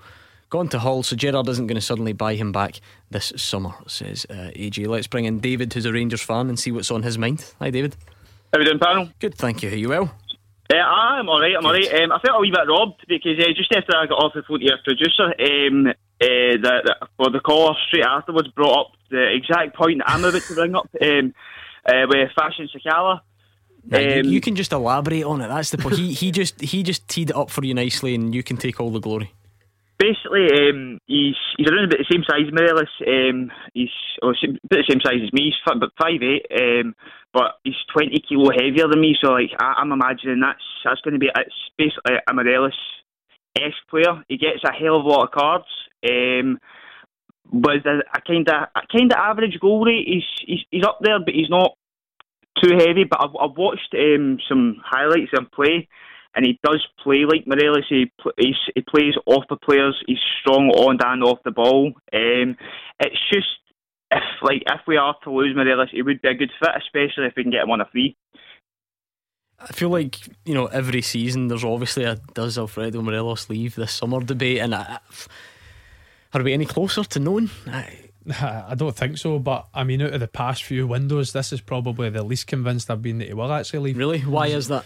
gone to Hull, so Gerrard isn't going to suddenly buy him back this summer, says uh, AJ. Let's bring in David, who's a Rangers fan, and see what's on his mind. Hi, David. How we doing, panel? Good, thank you. Are you well? Uh, I'm alright, I'm alright. Um, I felt a wee bit robbed because uh, just after I got off the phone to your producer, um, uh, the, the, well, the caller straight afterwards brought up the exact point that I'm about to bring up um, uh, with Fashion Sakala. Now, you- Um, you, can just elaborate on it. That's the point. He he just he just teed it up for you nicely, and you can take all the glory. basically, um, he's he's around about the same size as Morelos. Um, he's oh, about the same size as me. He's about five eight, um, but he's twenty kilo heavier than me. So like, I, am I'm imagining that's that's going to be it's basically a Morelos esque player. He gets a hell of a lot of cards. Um, a, a kind of a kind of average goal rate. He's, he's he's up there, but he's not too heavy. But I've, I've watched um, some highlights of play, and he does play like Morelos. He he plays off the players. He's strong on and off the ball. Um, it's just if like if we are to lose Morelos, he would be a good fit, especially if we can get him on a free. I feel like you know every season there's obviously a does Alfredo Morelos leave this summer debate, and I, are we any closer to knowing? I, (laughs) I don't think so, but I mean, out of the past few windows, this is probably the least convinced I've been that he will actually leave. Really? Why is that?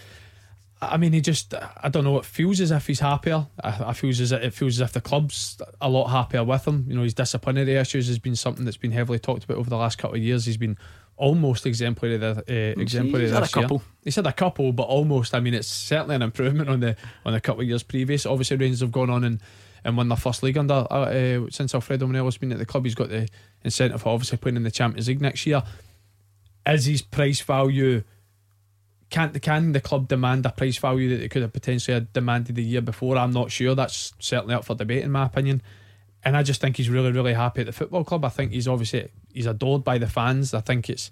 I mean, he just, I don't know, it feels as if he's happier. I, I feels as if, it feels as if the club's a lot happier with him. You know, his disciplinary issues has been something that's been heavily talked about over the last couple of years. He's been almost exemplary, the, uh, exemplary he's had a couple. Year. He's had a couple, but almost. I mean, it's certainly an improvement on the on the couple of years previous. Obviously, Rangers have gone on and and won their first league under uh, uh, since Alfredo Morelos been at the club. He's got the incentive for obviously playing in the Champions League next year. Is his price value? Can the can the club demand a price value that they could have potentially demanded the year before? I'm not sure. That's certainly up for debate in my opinion. And I just think he's really, really happy at the football club. I think he's obviously he's adored by the fans. I think it's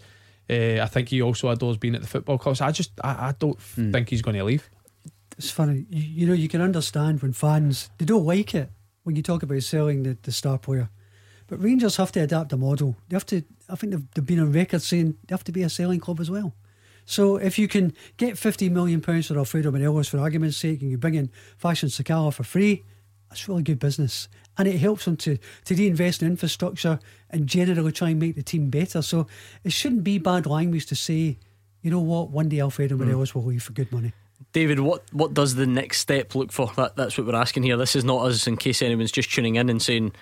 uh, I think he also adores being at the football club. So I just I, I don't mm. think he's going to leave it's funny. You, you, know, you can understand when fans they don't like it when you talk about selling the, the star player. But Rangers have to adapt a model. They have to. I think they've, they've been on record saying they have to be a selling club as well. So if you can get fifty million pounds for Alfredo Morelos for argument's sake, and you bring in Fashion Sakala for free, that's really good business, and it helps them to to reinvest in infrastructure and generally try and make the team better. So it shouldn't be bad language to say, you know what, one day Alfredo. Morelos mm. will leave for good money. David, what, what does the next step look for? That, that's what we're asking here. This is not us, in case anyone's just tuning in and saying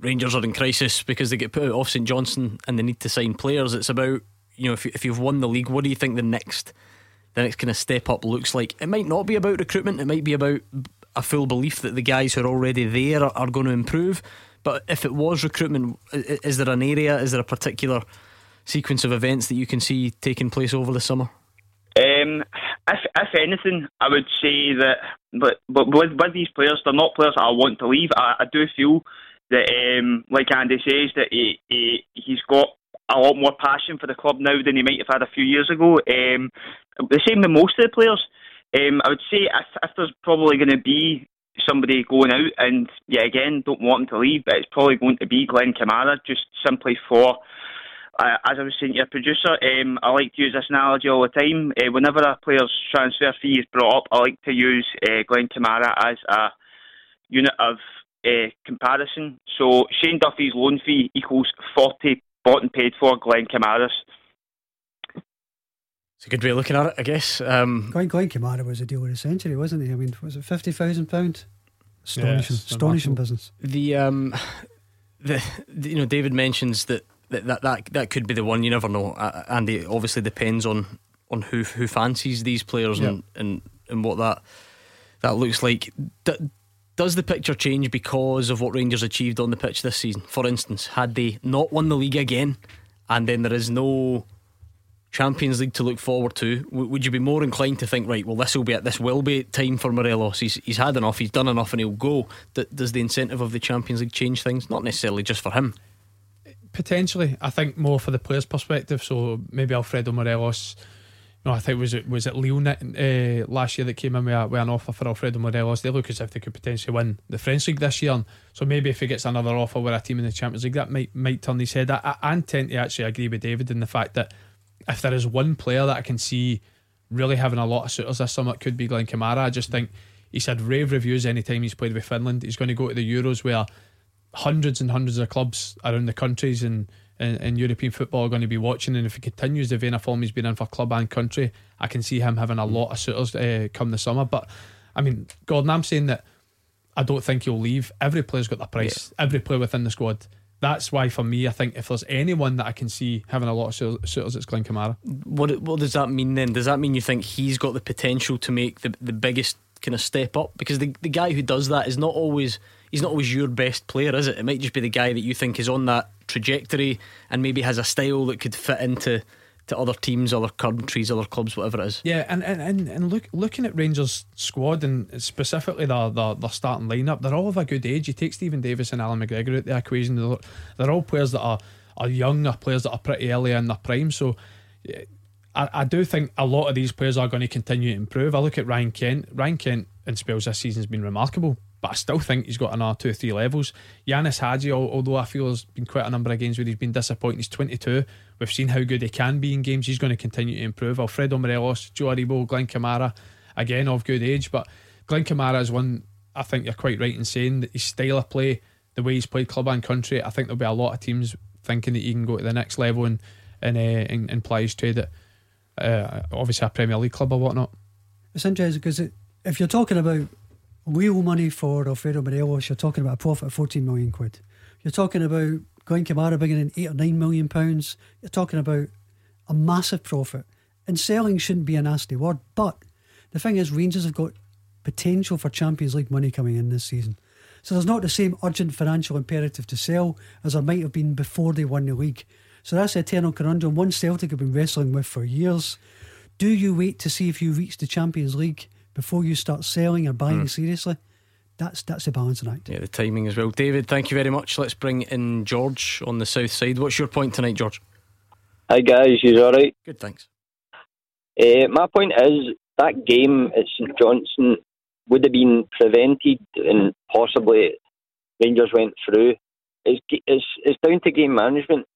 Rangers are in crisis because they get put out off St Johnstone and they need to sign players. It's about you know if if you've won the league, what do you think the next the next kind of step up looks like? It might not be about recruitment. It might be about a full belief that the guys who are already there are, are going to improve. But if it was recruitment, is there an area? Is there a particular sequence of events that you can see taking place over the summer? Um, if if anything, I would say that, but but with, with these players, they're not players I want to leave. I, I do feel that, um, like Andy says, that he, he he's got a lot more passion for the club now than he might have had a few years ago. Um, the same with most of the players. Um, I would say if, if there's probably going to be somebody going out, and yeah, again, don't want him to leave, but it's probably going to be Glen Kamara, just simply for as I was saying to your producer, um, I like to use this analogy all the time. Uh, whenever a player's transfer fee is brought up, I like to use uh, Glen Kamara as a unit of uh, comparison. So Shane Duffy's loan fee equals 40 bought and paid for Glen Kamara's. It's a good way of looking at it, I guess. Um, Glenn, Glen Kamara was a deal of the century, wasn't he? I mean, was it fifty thousand pound? Astonishing, yes, astonishing business. The um, (laughs) the, the you know David mentions that that, that that that could be the one. You never know, uh, and it obviously depends on on who who fancies these players yep. and, and and what that that looks like. D- does the picture change because of what Rangers achieved on the pitch this season? For instance, had they not won the league again, and then there is no Champions League to look forward to, would you be more inclined to think, right, well, this will be it, this will be time for Morelos? He's he's had enough, he's done enough, and he'll go. D- does the incentive of the Champions League change things? Not necessarily just for him potentially. I think more for the players' perspective. So maybe Alfredo Morelos. No, I think was it was it Lyon uh, last year that came in with, a, with, an offer for Alfredo Morelos. They look as if they could potentially win the French league this year. So maybe if he gets another offer with a team in the Champions League, that might might turn his head. I, I, I tend to actually agree with David in the fact that if there is one player that I can see really having a lot of suitors this summer, it could be Glen Kamara. I just think he's had rave reviews anytime he's played with Finland. He's going to go to the Euros where hundreds and hundreds of clubs around the countries and in, European football are going to be watching. And if he continues the vein of form he's been in for club and country, I can see him having a lot of suitors uh, come the summer. But I mean, Gordon, I'm saying that I don't think he'll leave. Every player's got their price. Yeah. Every player within the squad. That's why, for me, I think if there's anyone that I can see having a lot of suitors, it's Glen Kamara. What What does that mean then? Does that mean you think he's got the potential to make the the biggest kind of step up? Because the the guy who does that is not always he's not always your best player, is it? It might just be the guy that you think is on that trajectory and maybe has a style that could fit into to other teams, other countries, other clubs, whatever it is. Yeah, and and, and, and look looking at Rangers squad and specifically their, their, their starting lineup, they're all of a good age. You take Steven Davis and Allan McGregor out the equation, they're, they're all players that are, are young, are players that are pretty early in their prime. So I, I do think a lot of these players are going to continue to improve. I look at Ryan Kent. Ryan Kent in spells this season has been remarkable, but I still think he's got another two or three levels. Ianis Hagi, although I feel there's been quite a number of games where he's been disappointing, he's 22. We've seen how good he can be in games. He's going to continue to improve. Alfredo Morelos, Joe Aribo, Glen Kamara, again of good age, but Glen Kamara is one I think you're quite right in saying that his style of play, the way he's played club and country, I think there'll be a lot of teams thinking that he can go to the next level and and uh, and, and play his trade at uh, obviously a Premier League club or whatnot. It's interesting because it, if you're talking about real money for Alfredo Morelos, you're talking about a profit of 14 million quid. You're talking about Glen Kamara bringing in eight or nine million pounds. You're talking about a massive profit. And selling shouldn't be a nasty word, but the thing is, Rangers have got potential for Champions League money coming in this season. So there's not the same urgent financial imperative to sell as there might have been before they won the league. So that's the eternal conundrum. One Celtic have been wrestling with for years. Do you wait to see if you reach the Champions League before you start selling or buying mm. seriously? That's that's the balancing act. Yeah, the timing as well. David, thank you very much. Let's bring in George on the south side. What's your point tonight, George? Hi guys, you all right? Good, thanks. Uh, my point is that game at St Johnstone would have been prevented and possibly Rangers went through. It's, it's, it's down to game management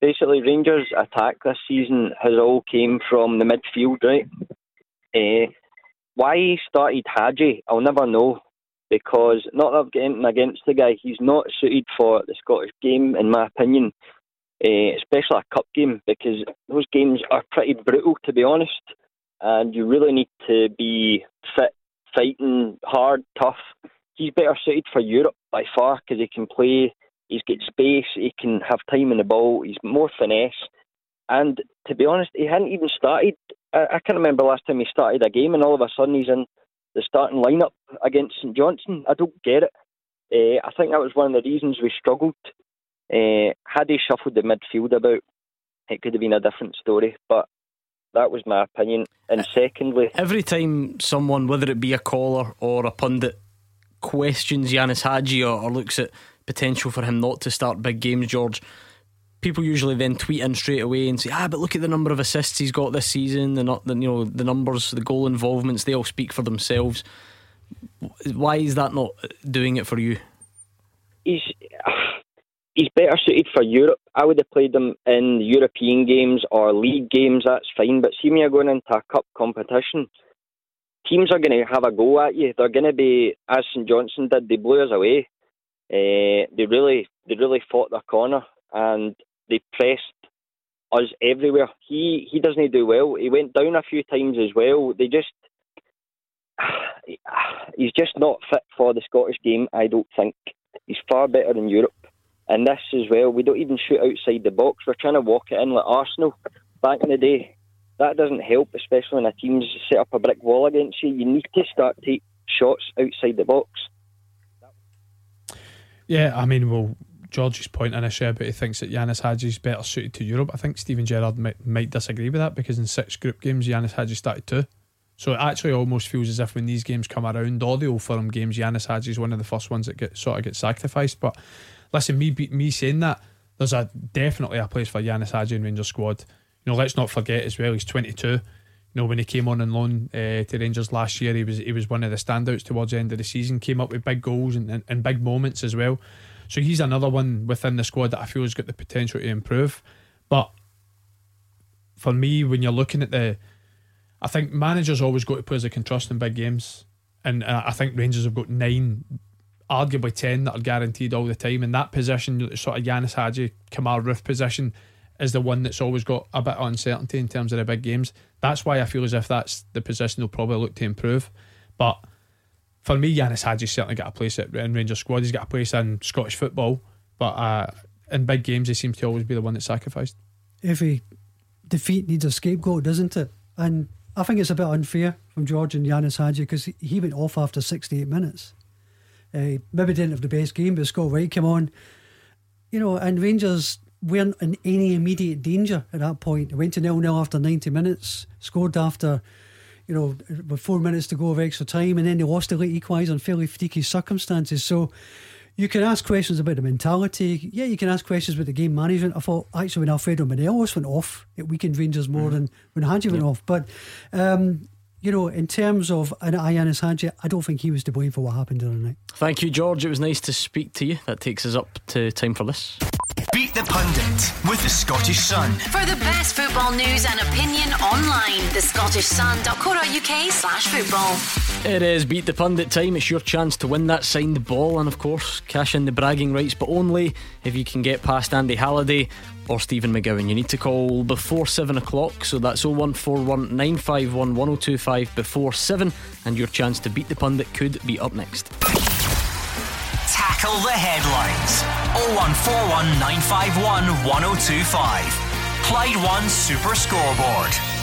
basically Rangers' attack this season has all came from the midfield, right? Uh, why he started Hagi, I'll never know. Because not that I'm against the guy, he's not suited for the Scottish game, in my opinion. Uh, especially a cup game, because those games are pretty brutal, to be honest. And you really need to be fit, fighting hard, tough. He's better suited for Europe by far because he can play He's got space. He can have time in the ball. He's more finesse. And to be honest, he hadn't even started. I, I can't remember last time he started a game, and all of a sudden he's in the starting lineup against St Johnstone. I don't get it. Uh, I think that was one of the reasons we struggled. Uh, had he shuffled the midfield about, it could have been a different story. But that was my opinion. And secondly, every time someone, whether it be a caller or a pundit, questions Ianis Hagi or, or looks at potential for him not to start big games, George. People usually then tweet in straight away and say, "Ah, but look at the number of assists he's got this season. The not, the, you know, the numbers, the goal involvements, they all speak for themselves." Why is that not doing it for you? He's he's better suited for Europe. I would have played him in European games or league games. That's fine, but see me going into a cup competition teams are going to have a go at you. They're going to be, as St Johnstone did, they blew us away. Uh, they really they really fought their corner and they pressed us everywhere. He he doesn't do well. He went down a few times as well. They just (sighs) he's just not fit for the Scottish game. I don't think he's far better in Europe. And this as well, we don't even shoot outside the box. We're trying to walk it in like Arsenal back in the day. That doesn't help, especially when a team's set up a brick wall against you. You need to start take shots outside the box. Yeah, I mean, well, George's point initially but he thinks that Ianis Hagi is better suited to Europe. I think Steven Gerrard might, might disagree with that because in six group games, Ianis Hagi started two. So it actually almost feels as if when these games come around, all the old firm games, Ianis Hagi is one of the first ones that get sort of get sacrificed. But listen, me me saying that, there's a definitely a place for Ianis Hagi in Rangers squad. You know, let's not forget as well, he's 22. You know, when he came on and loan uh, to Rangers last year, he was he was one of the standouts towards the end of the season. Came up with big goals and, and, and big moments as well. So he's another one within the squad that I feel has got the potential to improve. But for me, when you're looking at the, I think managers always go to players they can trust in big games, and I think Rangers have got nine, arguably ten that are guaranteed all the time. And that position, sort of Ianis Hagi, Kemar Roofe position, is the one that's always got a bit of uncertainty in terms of the big games. That's why I feel as if that's the position they'll probably look to improve. But for me, Ianis Hagi's certainly got a place at, in Rangers squad. He's got a place in Scottish football, but uh, in big games, he seems to always be the one that's sacrificed. Every defeat needs a scapegoat, doesn't it? And I think it's a bit unfair from George and Ianis Hagi because he went off after 68 minutes. Uh, maybe didn't have the best game, but Scott Wright came on. You know, and Rangers weren't in any immediate danger at that point. They went to nil nil after 90 minutes, scored after, you know, with four minutes to go of extra time, and then they lost the late equaliser in fairly freaky circumstances. So you can ask questions about the mentality. Yeah, you can ask questions about the game management. I thought actually when Alfredo Morelos went off, it weakened Rangers more mm. than when Hagi went off. But um, you know, in terms of an Ianis Hagi, I don't think he was to blame for what happened the other night. Thank you, George. It was nice to speak to you. That takes us up to time for this. Beat the Pundit with the Scottish Sun. For the best football news and opinion online, the scottishsun.co.uk slash football. It is Beat the Pundit time. It's your chance to win that signed ball and, of course, cash in the bragging rights, but only if you can get past Andy Halliday or Stephen McGowan. You need to call before 7 o'clock, so that's 0141 951 1025 before 7, and your chance to beat the pundit could be up next. Tackle the headlines 0141 951 1025. Clyde One Super Scoreboard.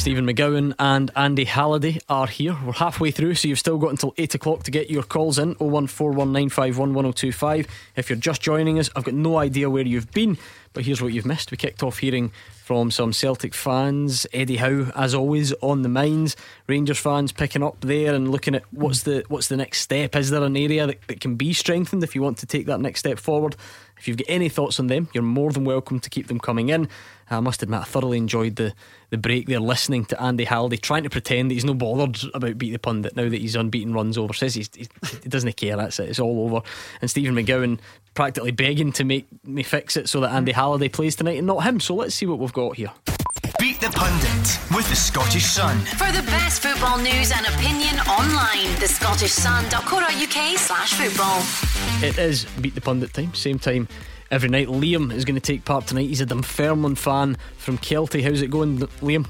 Stephen McGowan and Andy Halliday are here. We're halfway through, so you've still got until 8 o'clock to get your calls in 01419511025. If you're just joining us, I've got no idea where you've been, but here's what you've missed. We kicked off hearing from some Celtic fans, Eddie Howe, as always, on the minds. Rangers fans picking up there and looking at what's the what's the next step. Is there an area that, that can be strengthened if you want to take that next step forward? If you've got any thoughts on them, you're more than welcome to keep them coming in. I must admit, I thoroughly enjoyed the, the break there, listening to Andy Halliday trying to pretend that he's no bothered about Beat the Pundit now that he's unbeaten runs over. Says he's, he doesn't care, that's it, it's all over. And Stephen McGowan practically begging to make me fix it so that Andy Halliday plays tonight and not him. So let's see what we've got here. Beat the Pundit with the Scottish Sun. For the best football news and opinion online, the scottishsun.co.uk slash football. It is Beat the Pundit time, same time every night. Liam is going to take part tonight. He's a Dunfermline fan from Kelty. How's it going, Liam?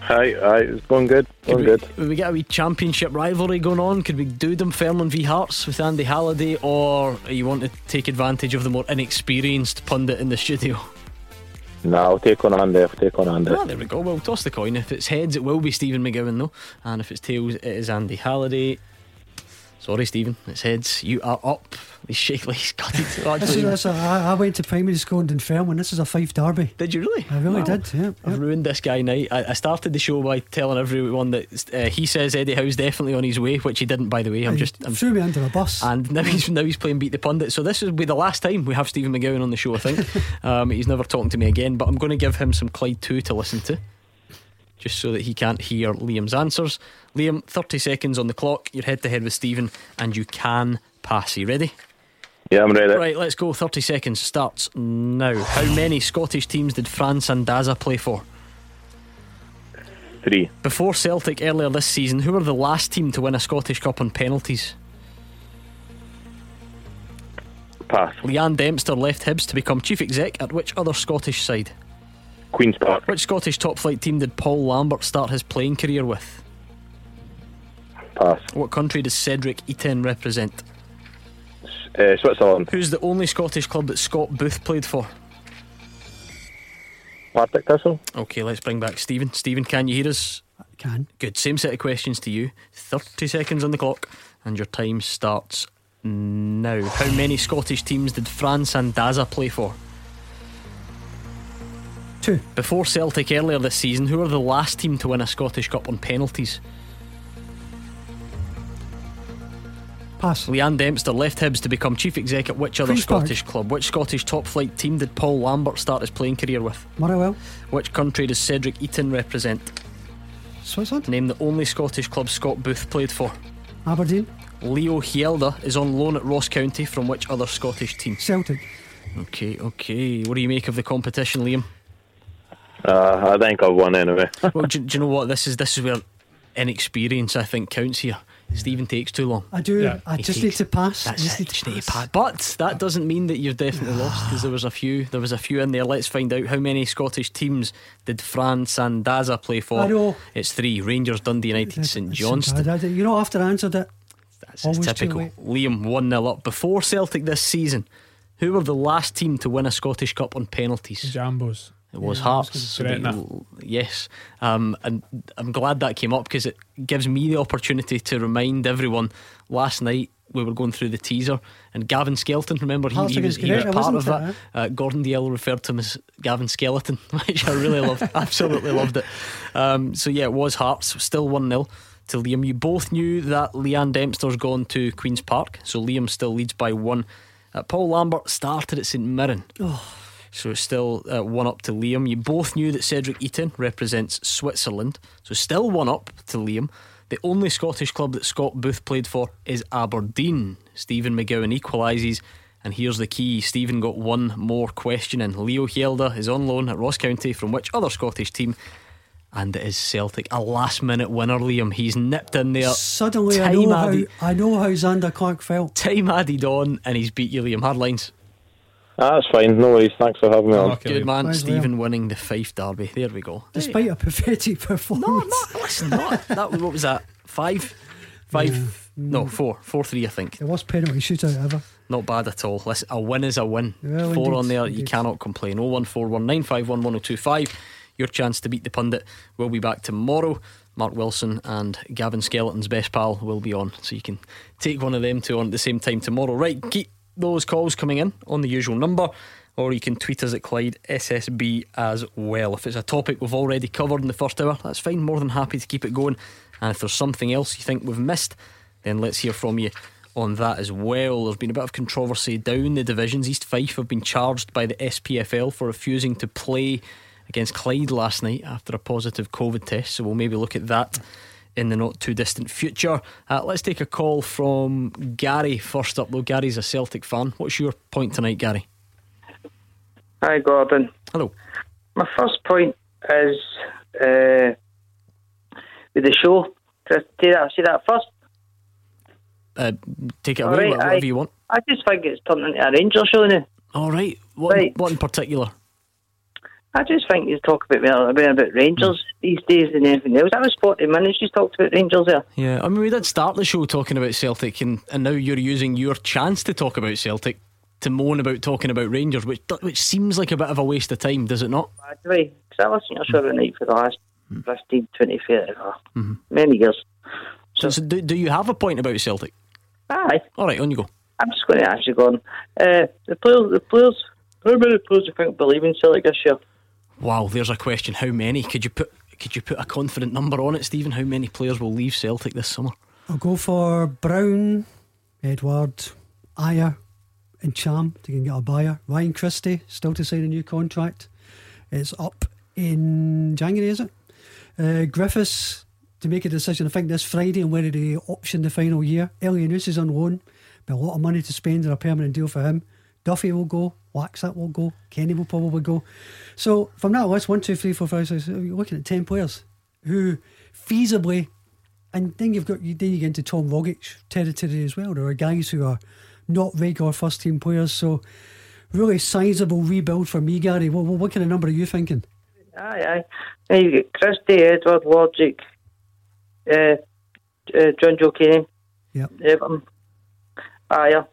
Hi, hi, it's going good. Going we, good. Will we get a wee championship rivalry going on? Could we do Dunfermline v Hearts with Andy Halliday, or you want to take advantage of the more inexperienced pundit in the studio? No, I'll take on Andy. I'll take on Andy. Ah, there we go. Well, toss the coin. If it's heads, it will be Stephen McGowan, though. And if it's tails, it is Andy Halliday. Sorry, Stephen. It's heads. You are up. (laughs) He's shakily. He's got it. this is, I, I went to primary school in Dunfermline. This is a Fife derby. Did you really? I really wow. did. Yeah. I've ruined this guy now. I, I, started the show by telling everyone that uh, he says Eddie Howe's definitely on his way, which he didn't, by the way. I'm just I'm, threw me under a bus. And now he's now he's playing beat the pundit. So this will be the last time we have Stephen McGowan on the show. I think (laughs) um, he's never talking to me again. But I'm going to give him some Clyde two to listen to just so that he can't hear Liam's answers. Liam, 30 seconds on the clock. You're head to head with Stephen, and you can pass. Are you ready? Yeah, I'm ready. Right, let's go. 30 seconds starts now. How many Scottish teams did Fran Sandaza play for? Three. Before Celtic earlier this season, who were the last team to win a Scottish Cup on penalties? Pass. Leanne Dempster left Hibs to become chief exec at which other Scottish side? Queen's Park. Which Scottish top flight team did Paul Lambert start his playing career with? Pass. What country does Cedric Itten represent? Uh, Switzerland. Who's the only Scottish club that Scott Booth played for? Partick Thistle. Okay, let's bring back Stephen. Stephen, can you hear us? I can. Good. Same set of questions to you. 30 seconds on the clock, and your time starts now. How many Scottish teams did Fran Sandaza play for? Two. Before Celtic earlier this season, who were the last team to win a Scottish Cup on penalties? Pass. Leanne Dempster left Hibs to become chief exec at which other Scottish club? Which Scottish top flight team did Paul Lambert start his playing career with? Motherwell. Which country does Cedric Itten represent? Switzerland. Name the only Scottish club Scott Booth played for. Aberdeen. Leo Hjelde is on loan at Ross County from which other Scottish team? Celtic. Okay, okay. What do you make of the competition, Liam? Uh, I think I've won anyway. (laughs) well, do, do, you know what? This is this is where inexperience, I think, counts here. Stephen takes too long. I do. Yeah. I just takes, need to pass. That's just it. Need to need pass. But that doesn't mean that you've definitely lost because there was a few. There was a few in there. Let's find out how many Scottish teams did Fran Sandaza play for. I know. It's three: Rangers, Dundee United, St Johnstone. You know, after I answered it, that's Always typical. Liam one 0 up before Celtic this season. Who were the last team to win a Scottish Cup on penalties? Jambos. It was Yeah, Hearts. So gonna say the- Gretna. yes, um, and I'm glad that came up because it gives me the opportunity to remind everyone. Last night we were going through the teaser, and Gavin Skelton. Remember, he, he was, he was part of that. Uh, Gordon Dalziel referred to him as Gavin Skeleton, (laughs) which I really loved. (laughs) Absolutely loved it. Um, so yeah, it was Hearts. Still one 0 to Liam. You both knew that Leanne Dempster's gone to Queens Park, so Liam still leads by one. Uh, Paul Lambert started at St Mirren. So it's still uh, one up to Liam. You both knew that Cedric Itten represents Switzerland. So still one up to Liam. The only Scottish club that Scott Booth played for is Aberdeen. Stephen McGowan equalises. And here's the key Stephen got one more question in. Leo Hjelde is on loan at Ross County from which other Scottish team? And it is Celtic. A last minute winner, Liam. He's nipped in there. Suddenly, I know, how, I know how Zander Clark felt. Time added on, and he's beat you, Liam. Hard lines. Ah, that's fine. No worries. Thanks for having me on. Okay. Good man, Thanks, Stephen winning the Fife derby. There we go. Despite a pathetic performance. No, listen, not that. was- What was that? Five, five. No, four, four, three. I think. The worst penalty shootout ever. Not bad at all. Listen, a win is a win. Well, four indeed, on there, you cannot complain. Oh one four one nine five one one zero two five. Your chance to beat the pundit. We'll be back tomorrow. Mark Wilson and Gavin Skeleton's best pal will be on, so you can take one of them two on at the same time tomorrow. Right, keep those calls coming in on the usual number, or you can tweet us at Clyde SSB as well. If it's a topic we've already covered in the first hour, that's fine. More than happy to keep it going. And if there's something else you think we've missed, then let's hear from you on that as well. There's been a bit of controversy down the divisions. East Fife have been charged by the SPFL for refusing to play against Clyde last night after a positive COVID test. So we'll maybe look at that in the not too distant future. Uh, let's take a call from Gary first up, though. Gary's a Celtic fan. What's your point tonight, Gary? Hi, Gordon. Hello. My first point is uh, with the show. I say that, say that first? Uh, take it All away, right, whatever I- you want. I just think it's turned into a Ranger show now. All right. What, Right. what in particular? I just think you talk about more about, Rangers these days than anything else. That was 40 minutes you talked about Rangers there. Yeah, I mean, we did start the show talking about Celtic, and, and now you're using your chance to talk about Celtic to moan about talking about Rangers, which which seems like a bit of a waste of time, does it not? By the way, because I listened to your show every night for the last Hmm. 15, 20, 30, uh, Mm-hmm. many years. So, so do, do you have a point about Celtic? Aye. All right, on you go. I'm just going to ask you, Gordon. Uh, the players, the players, how many players do you think believe in Celtic this year? Wow, there's a question. How many? Could you put could you put a confident number on it, Stephen? How many players will leave Celtic this summer? I'll go for Brown, Edouard, Ajer, and Cham to get a buyer. Ryan Christie still to sign a new contract. It's up in January, is it? Uh, Griffiths to make a decision. I think this Friday on whether they option the final year. Elyounoussi is on loan, but a lot of money to spend on a permanent deal for him. Duffy will go. Waxat will go. Kenny will probably go. So from that list, one, two, three, four, five, six, you're looking at ten players who feasibly and then you've got you then you get into Tom Rogic territory as well. There are guys who are not regular first team players, so really sizable rebuild for me, Gary. What, what, what kind of number are you thinking? Aye, aye. Now you get Christie, Edouard, Rogic, uh, uh, Jonjoe Kenny, Yep. Everton, Aye.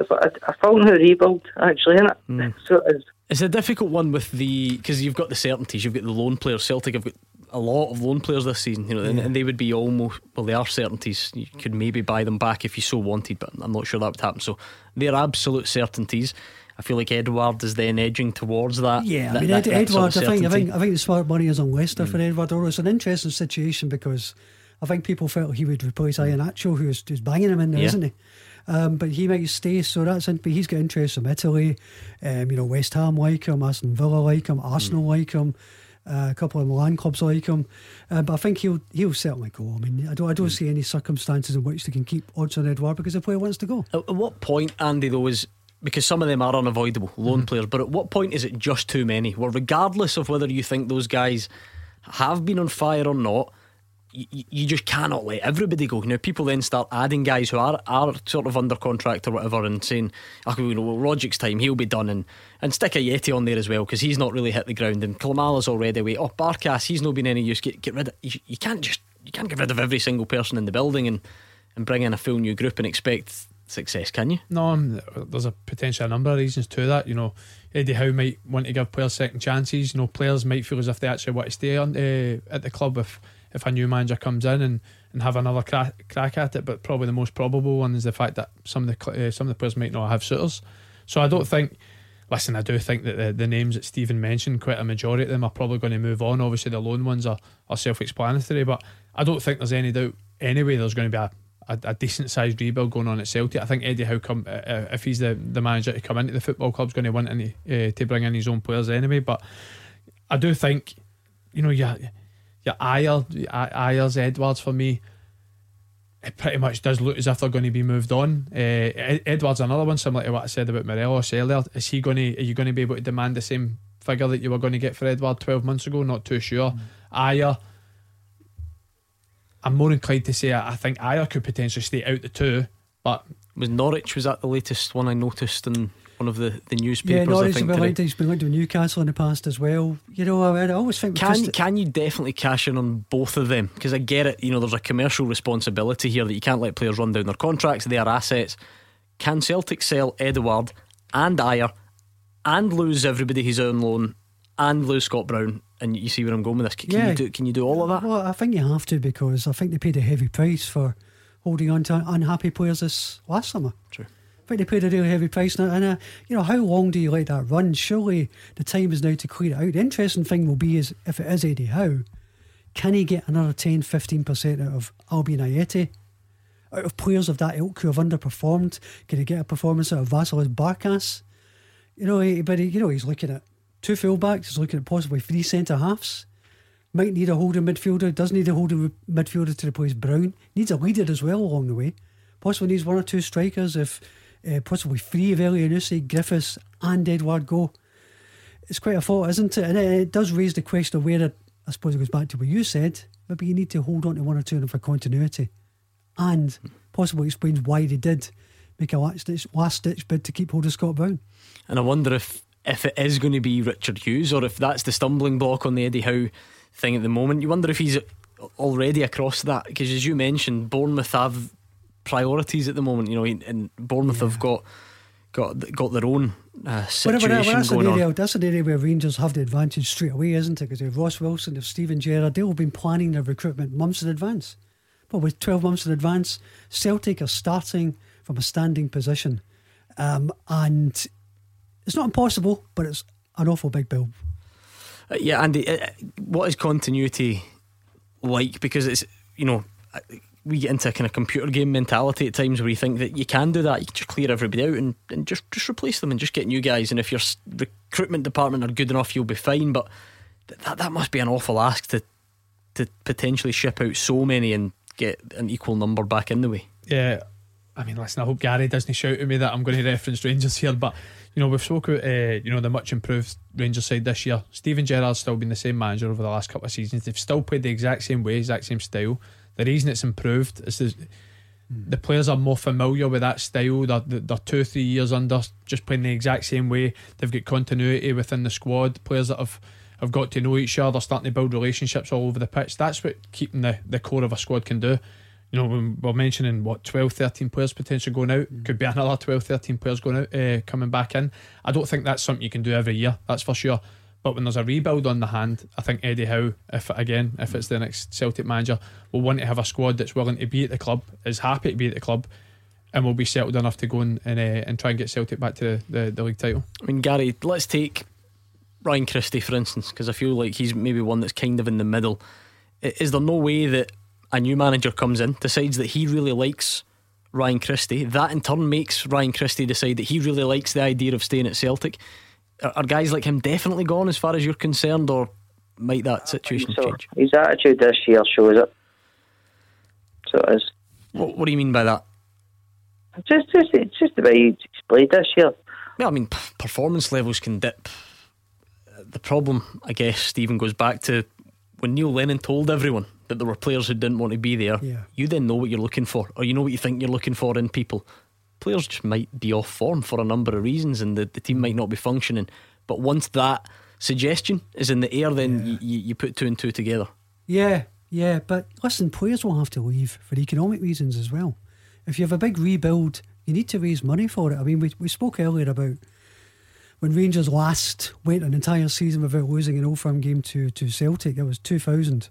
If I, I found a rebuild, actually, innit? Mm. (laughs) So it's, It's a difficult one with the because you've got the certainties. You've got the loan players. Celtic have got a lot of loan players this season, you know, and, Yeah. and they would be almost well, they are certainties. You could maybe buy them back if you so wanted, but I'm not sure that would happen. So they're absolute certainties. I feel like Edouard is then edging towards that. Yeah, I mean that- Ed, that sort Edouard. of I think I think I think the smart money is on Leicester for Edouard. Or it's an interesting situation because I think people felt he would replace Iheanacho, who's who's banging him in there, Yeah. not he? Um, but he might stay, so that's in, but he's got interest from Italy. Um, you know, West Ham like him, Aston Villa like him, Arsenal like him. Uh, a couple of Milan clubs like him, uh, but I think he'll he'll certainly go. I mean, I don't I don't see any circumstances in which they can keep odds on Edouard because the player wants to go. At, at what point, Andy, though, is because some of them are unavoidable loan players, but at what point is it just too many? Well, regardless of whether you think those guys have been on fire or not, you, just cannot let everybody go. Now, people then start adding guys who are, are sort of under contract or whatever and saying, oh, you know, well, Rodgers' time, he'll be done. And, and stick Ajeti on there as well because he's not really hit the ground. And Klimala's already away. Oh, Barkas, he's not been any use. Get, get rid of you, you can't just you can't get rid of every single person in the building and, and bring in a full new group and expect success, can you? No, um, there's a potential number of reasons to that. You know, Eddie Howe might want to give players second chances. You know, players might feel as if they actually want to stay on uh, at the club if if a new manager comes in and, and have another crack, crack at it. But probably the most probable one is the fact that some of the uh, some of the players might not have suitors. So I don't think. Listen, I do think that the, the names that Stephen mentioned, quite a majority of them are probably going to move on. Obviously, the loan ones are, are self explanatory, but I don't think there's any doubt anyway there's going to be a, a, a decent sized rebuild going on at Celtic. I think Eddie Howe, come, uh, if he's the, the manager to come into the football club, is going to want any, uh, to bring in his own players anyway. But I do think, you know, your, your Ajer, Ajer's Edwards for me it pretty much does look as if they're going to be moved on. Uh, Edwards another one similar to what I said about Morelos earlier. Is he going to? Are you going to be able to demand the same figure that you were going to get for Edouard twelve months ago? Not too sure. Mm. Ajer, I'm more inclined to say I think Ajer could potentially stay out the two, but was Norwich was that the latest one I noticed in one of the, the newspapers. Yeah, Norwich I think, been linked, he's been linked to Newcastle in the past as well. You know, I, I always think can can you definitely cash in on both of them? Because I get it. You know, there's a commercial responsibility here that you can't let players run down their contracts. They are assets. Can Celtic sell Edouard and Ajer and lose everybody he's on loan and lose Scott Brown? And you see where I'm going with this. Can yeah. you do? Can you do all of that? Well, I think you have to because I think they paid a heavy price for holding on to unhappy players this last summer. True think they paid a really heavy price now. And, uh, you know, how long do you let that run? Surely the time is now to clear it out. The interesting thing will be is if it is Eddie Howe, can he get another 10 15% out of Albion Ajeti? Out of players of that ilk who have underperformed, can he get a performance out of Vasilis Barkas? You know, but he, you know, he's looking at two fullbacks, he's looking at possibly three centre halves. Might need a holding midfielder, does need a holding midfielder to replace Brown. Needs a leader as well along the way. Possibly needs one or two strikers if uh, possibly three of Elyounoussi, Griffiths, and Edouard go. It's quite a thought, isn't it? And it, it does raise the question of whether, I suppose it goes back to what you said, maybe you need to hold on to one or two of them for continuity. And possibly explains why they did make a last ditch, last ditch bid to keep hold of Scott Brown. And I wonder if, if it is going to be Richard Hughes or if that's the stumbling block on the Eddie Howe thing at the moment. You wonder if he's already across that because, as you mentioned, Bournemouth have priorities at the moment. You know, and Bournemouth yeah. have got got got their own uh, situation well, that's going an area, on. That's an area where Rangers have the advantage straight away, isn't it? Because if Ross Wilson, if Steven Gerrard, they'll have been planning their recruitment months in advance. But with 12 months in advance, Celtic are starting from a standing position. Um, and it's not impossible, but it's an awful big bill. Uh, yeah, Andy, uh, what is continuity like? Because it's, you know, we get into a kind of computer game mentality at times where you think that you can do that, you can just clear everybody out and, and just just replace them and just get new guys. And if your recruitment department are good enough, you'll be fine. But that that must be an awful ask to to potentially ship out so many and get an equal number back in the way. Yeah, I mean, listen, I hope Gary doesn't shout at me that I'm going to reference Rangers here, but you know we've spoken about uh, you know the much improved Rangers side this year. Steven Gerrard's still been the same manager over the last couple of seasons. They've still played the exact same way, exact same style. The reason it's improved is the, the players are more familiar with that style. They're, they're two, three years under, just playing the exact same way. They've got continuity within the squad. Players that have, have got to know each other, starting to build relationships all over the pitch. That's what keeping the, the core of a squad can do. You know, we're mentioning what 12, 13 players potentially going out. Mm. Could be another 12, 13 players going out, uh, coming back in. I don't think that's something you can do every year. That's for sure. But when there's a rebuild on the hand, I think Eddie Howe, if again, if it's the next Celtic manager, will want to have a squad that's willing to be at the club, is happy to be at the club, and will be settled enough to go and and, uh, and try and get Celtic back to the, the, the league title. I mean, Gary, let's take Ryan Christie for instance, because I feel like he's maybe one that's kind of in the middle. Is there no way that a new manager comes in, decides that he really likes Ryan Christie, that in turn makes Ryan Christie decide that he really likes the idea of staying at Celtic? Are guys like him definitely gone as far as you're concerned, or might that situation so. change? His attitude this year shows it. So it is. What, what do you mean by that? Just, just, it's just the way he's played this year. Well, I mean, performance levels can dip. The problem, I guess, Stephen, goes back to when Neil Lennon told everyone that there were players who didn't want to be there. Yeah. You then know what you're looking for, or you know what you think you're looking for in people players just might be off form for a number of reasons and the, the team might not be functioning. But once that suggestion is in the air, then yeah. you, you put two and two together. Yeah, yeah. But listen, players will have to leave for economic reasons as well. If you have a big rebuild, You need to raise money for it. I mean, we, we spoke earlier about when Rangers last went an entire season without losing an Old Firm game to, to Celtic. It was 2000.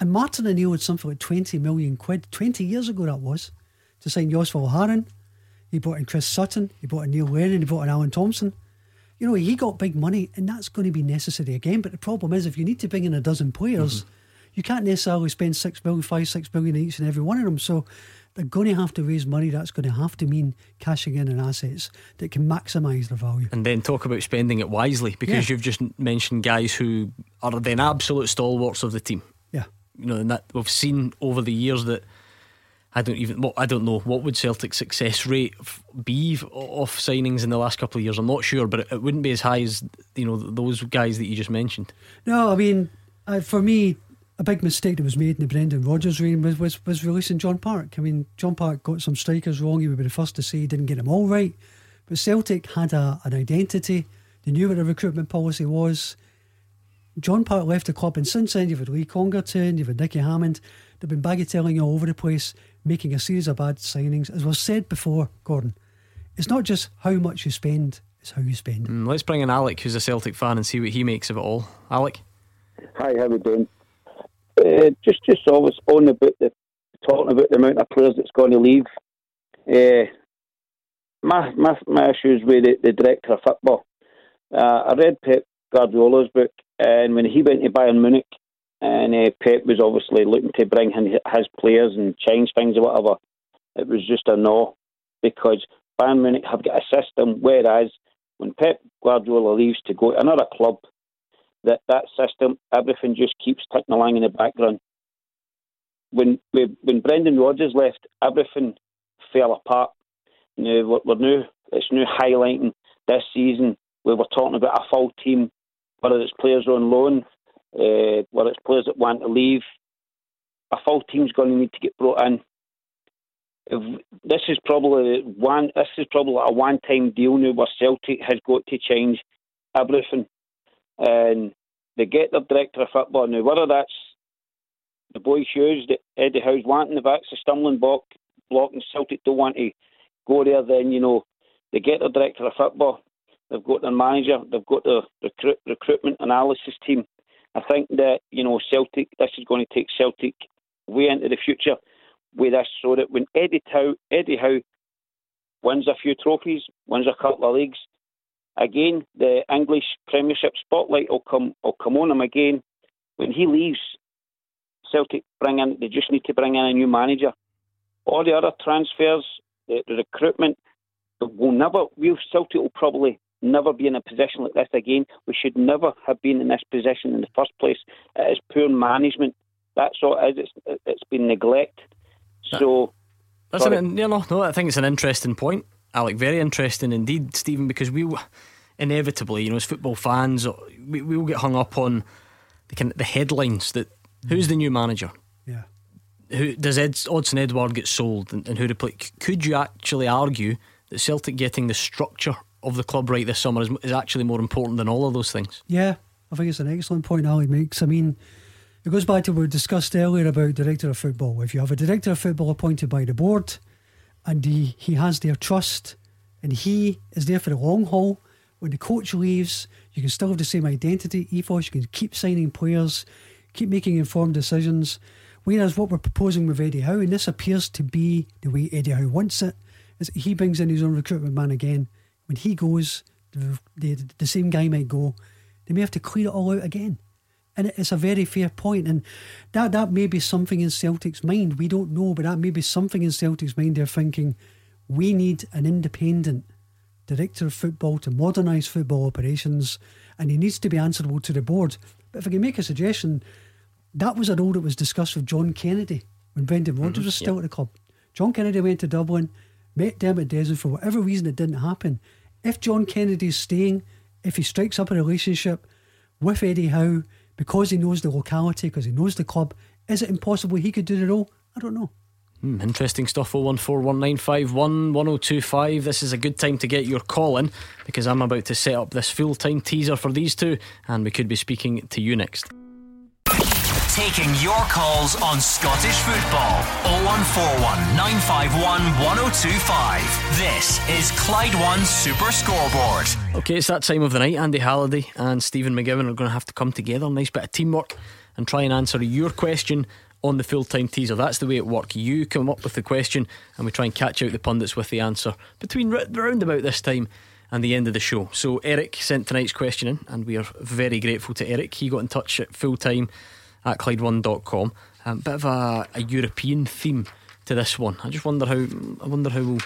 And Martin O'Neill had something like 20 million quid, 20 years ago that was, to sign John Hartson. He brought in Chris Sutton, he brought in Neil Lennon, he brought in Alan Thompson. You know, he got big money, and that's going to be necessary again. But the problem is, if you need to bring in a dozen players, mm-hmm. you can't necessarily spend six million, five, six million each and every one of them. So they're going to have to raise money. That's going to have to mean cashing in on assets that can maximise their value. And then talk about spending it wisely because yeah. you've just mentioned guys who are then absolute stalwarts of the team. Yeah. You know, and that we've seen over the years that I don't even. Well, I don't know what would Celtic's success rate be off signings in the last couple of years. I'm not sure, but it, it wouldn't be as high as you know those guys that you just mentioned. No, I mean, uh, for me, a big mistake that was made in the Brendan Rodgers reign was, was, was releasing John Park. I mean, John Park got some strikers wrong. He would be the first to say he didn't get them all right. But Celtic had a, an identity. They knew what the recruitment policy was. John Park left the club, and since then you've had Lee Congerton, you've had Nicky Hammond. They've been bagatelling all over the place, making a series of bad signings. As was said before, Gordon, it's not just how much you spend, it's how you spend. Mm, let's bring in Alec, who's a Celtic fan, and see what he makes of it all. Alec? Hi, how are we doing? Uh, just just always on about the talking about the amount of players that's going to leave. Uh, my my my issues with the, the director of football. Uh, I read Pep Guardiola's book, and when he went to Bayern Munich, and uh, Pep was obviously looking to bring in his players and change things or whatever. It was just a no because Bayern Munich have got a system, whereas when Pep Guardiola leaves to go to another club, that that system, everything just keeps ticking along in the background. When when Brendan Rodgers left, everything fell apart. Now we're, we're new. It's new highlighting this season. We were talking about a full team, whether it's players on loan, uh, whether it's players that want to leave. A full team's going to need to get brought in. If, this is probably one. This is probably a one-time deal now where Celtic has got to change everything and they get their director of football now. Whether that's the boy shoes that Eddie Howe's wanting, if that's a stumbling block, block and Celtic don't want to go there, then you know they get their director of football. They've got their manager. They've got their recruit, recruitment analysis team. I think that you know Celtic. This is going to take Celtic way into the future with this, so that when Eddie Howe, Eddie Howe wins a few trophies, wins a couple of leagues, again, the English Premiership spotlight will come will come on him again. When he leaves, Celtic bring in they just need to bring in a new manager. All the other transfers, the, the recruitment, will never. We Celtic will probably never be in a position like this again. We should never have been in this position in the first place. It is poor management. That's all it is. It's, it's been neglect. So. That's an, you know, no, I think it's an interesting point. Alec, very interesting indeed, Stephen, because we inevitably, you know, as football fans, we, we will get hung up on the kind of the headlines that who's the new manager? Yeah. Who does Ed, Odsonne Edouard get sold and, and who to play? Could you actually argue that Celtic getting the structure of the club right this summer is, is actually more important than all of those things? Yeah, I think it's an excellent point Ali makes. I mean, it goes back to what we discussed earlier about director of football. If you have a director of football appointed by the board, and he, he has their trust and he is there for the long haul. When the coach leaves, you can still have the same identity, ethos, you can keep signing players, keep making informed decisions. Whereas what we're proposing with Eddie Howe, and this appears to be the way Eddie Howe wants it, is he brings in his own recruitment man again. When he goes, the, the, the same guy might go. They may have to clear it all out again. And it's a very fair point. And that, that may be something in Celtic's mind. We don't know, but that may be something in Celtic's mind. They're thinking, we need an independent director of football to modernise football operations, and he needs to be answerable to the board. But if I can make a suggestion, that was a role that was discussed with John Kennedy when Brendan mm-hmm. Rodgers mm-hmm, was still yeah. at the club. John Kennedy went to Dublin, met Dermot Desmond for whatever reason it didn't happen. If John Kennedy's staying, if he strikes up a relationship with Eddie Howe, because he knows the locality, because he knows the club, is it impossible he could do the role? I don't know. Hmm, interesting stuff. 01419511025. This is a good time to get your call in because I'm about to set up this full time teaser for these two, and we could be speaking to you next. Taking your calls on Scottish football. 0141 951 1025. This is Clyde One Super Scoreboard. Okay, it's that time of the night. Andy Halliday and Stephen McGowan are going to have to come together. Nice bit of teamwork and try and answer your question on the full time teaser. That's the way it works. You come up with the question and we try and catch out the pundits with the answer between round about this time and the end of the show. So Eric sent tonight's question in, and we are very grateful to Eric. He got in touch at full time at Clyde1.com. A um, bit of a, a, European theme to this one. I just wonder how I wonder how we'll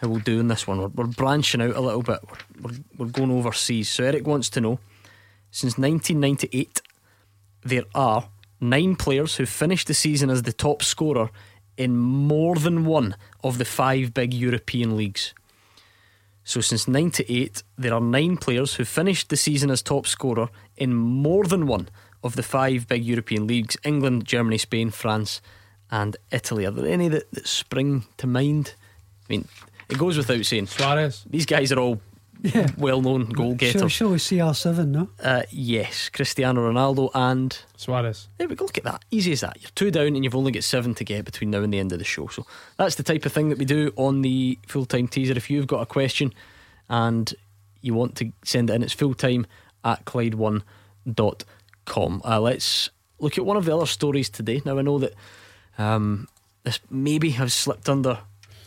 how we'll do in this one. We're, we're branching out a little bit. We're, we're, we're going overseas. So Eric wants to know since 1998 there are nine players who finished the season as the top scorer in more than one of the five big European leagues. So since 98, there are nine players who finished the season as top scorer in more than one of the five big European leagues England, Germany, Spain, France, and Italy. Are there any that, that spring to mind? I mean, it goes without saying. Suarez. These guys are all yeah. well known goal getters. Shall, shall we CR7, no? Uh, yes, Cristiano Ronaldo and Suarez. There we go, look at that. Easy as that. You're two down and you've only got seven to get between now and the end of the show. So that's the type of thing that we do on the full time teaser. If you've got a question and you want to send it in, it's full time at Clyde1.com. Uh, let's look at one of the other stories today. Now, I know that um, this maybe has slipped under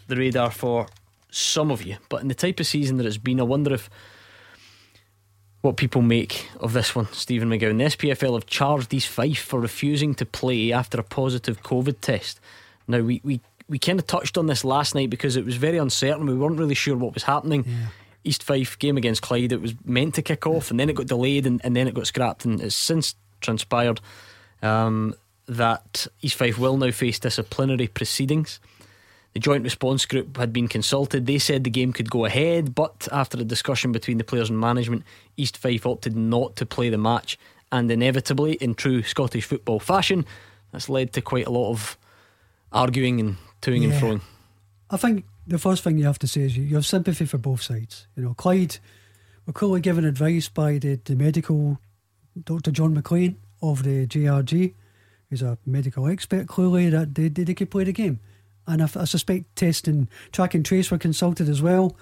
the radar for some of you, but in the type of season that it's been, I wonder if what people make of this one, Stephen McGowan. The SPFL have charged East Fife for refusing to play after a positive COVID test. Now, we, we, we kind of touched on this last night because it was very uncertain. We weren't really sure what was happening. Yeah. East Fife game against Clyde, it was meant to kick off and then it got delayed and, and then it got scrapped. And it's since transpired um, that East Fife will now face disciplinary proceedings. The joint response group had been consulted. They said the game could go ahead, but after a discussion between the players and management, East Fife opted not to play the match. And inevitably, in true Scottish football fashion, that's led to quite a lot of arguing and toing yeah. and froing. I think the first thing you have to say is you have sympathy for both sides. You know, Clyde were clearly given advice by the, the medical Dr. John McLean of the JRG, who's a medical expert, clearly that they, they, they could play the game and I, I suspect test and track and trace were consulted as well.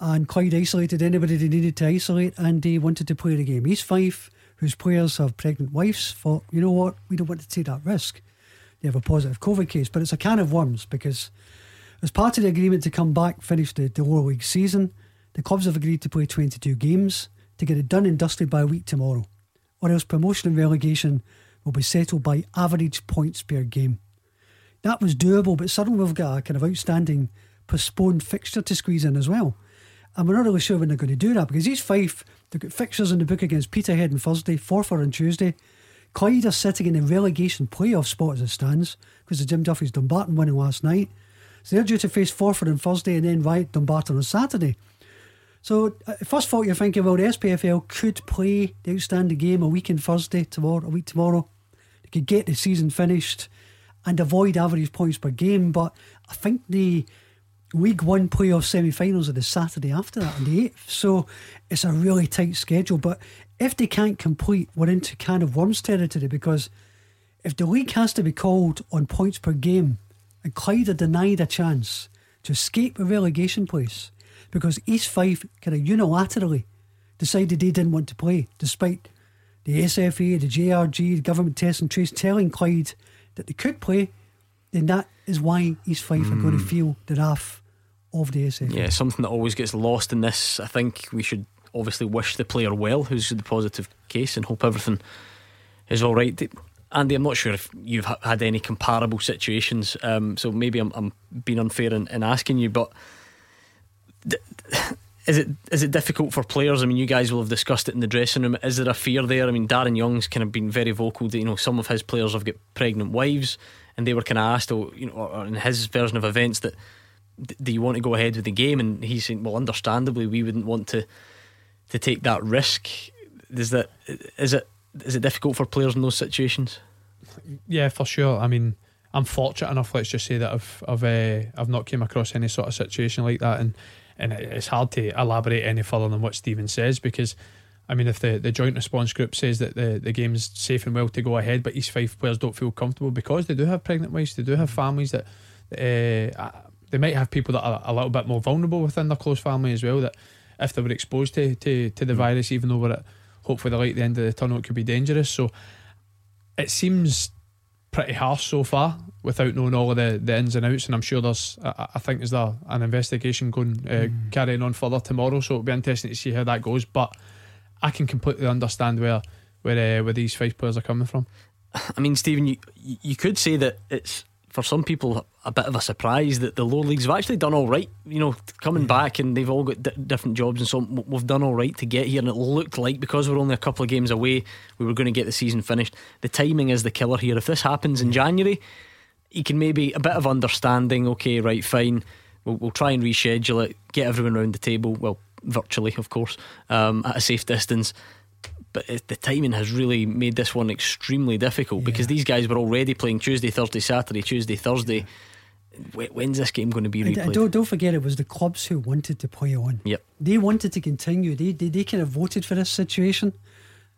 And Clyde isolated anybody they needed to isolate, and they wanted to play the game. East Fife, whose players have pregnant wives, thought, you know what, we don't want to take that risk. They have a positive COVID case, but it's a can of worms because, as part of the agreement to come back, finish the, the lower league season, the clubs have agreed to play 22 games to get it done and dusted by a week tomorrow, or else promotion and relegation will be settled by average points per game. That was doable, but suddenly we've got a kind of outstanding postponed fixture to squeeze in as well. And we're not really sure when they're going to do that because East Fife, they've got fixtures in the book against Peterhead on Thursday, Forfar on Tuesday. Clyde are sitting in the relegation playoff spot as it stands because the Jim Duffy's Dumbarton winning last night. So they're due to face Forfar on Thursday and then right Dumbarton on Saturday. So uh, first thought you're thinking, well, the SPFL could play the outstanding game a week on Thursday tomorrow, a week tomorrow. They could get the season finished and avoid average points per game. But I think the League One playoff semi finals are the Saturday after that on the 8th. So it's a really tight schedule. But if they can't complete, we're into kind of worms territory because if the league has to be called on points per game and Clyde are denied a chance to escape a relegation place because East Fife kind of unilaterally decided they didn't want to play despite the SFA, the JRG, the government test and trace telling Clyde that they could play, then that is why East Fife mm. are going to hmm. feel the wrath of the SFA. Yeah, something that always gets lost in this. I think we should obviously wish the player well, who's the positive case, and hope everything is all right. Andy, I'm not sure if you've had any comparable situations, um, so maybe I'm, I'm, being unfair in, in asking you, but. is it is it difficult for players? I mean, you guys will have discussed it in the dressing room. Is there a fear there? I mean, Darren Young's kind of been very vocal that you know some of his players have got pregnant wives, and they were kind of asked, or you know, or in his version of events, that do you want to go ahead with the game? And he's saying, well, understandably, we wouldn't want to to take that risk. Is that is it is it difficult for players in those situations? Yeah, for sure. I mean. I'm fortunate enough. Let's just say that I've I've uh, I've not came across any sort of situation like that, and and it's hard to elaborate any further than what Stephen says because I mean, if the, the joint response group says that the, the game's safe and well to go ahead, but East Fife players don't feel comfortable because they do have pregnant wives, they do have families that uh, they might have people that are a little bit more vulnerable within their close family as well. That if they were exposed to, to, to the mm. virus, even though we're at hopefully the light at the end of the tunnel, it could be dangerous. So it seems pretty harsh so far without knowing all of the, the ins and outs. And I'm sure there's, I, I think, there's there an investigation going uh, mm. carrying on further tomorrow. So it'll be interesting to see how that goes. But I can completely understand where where uh, where East Fife players are coming from. I mean, Stephen, you you could say that it's for some people a bit of a surprise that the lower leagues have actually done all right. You know, coming back and they've all got d- different jobs and so we've done all right to get here. And it looked like because we're only a couple of games away, we were going to get the season finished. The timing is the killer here. If this happens in January, you can maybe a bit of understanding. Okay, right, fine. We'll, we'll try and reschedule it, get everyone around the table. Well, virtually, of course, um, at a safe distance. But it, the timing has really made this one extremely difficult yeah. because these guys were already playing Tuesday, Thursday, Saturday, Tuesday, Thursday. When's this game going to be replayed? Don't, don't forget, it was the clubs who wanted to play on. Yep. They wanted to continue. They, they, they kind of voted for this situation.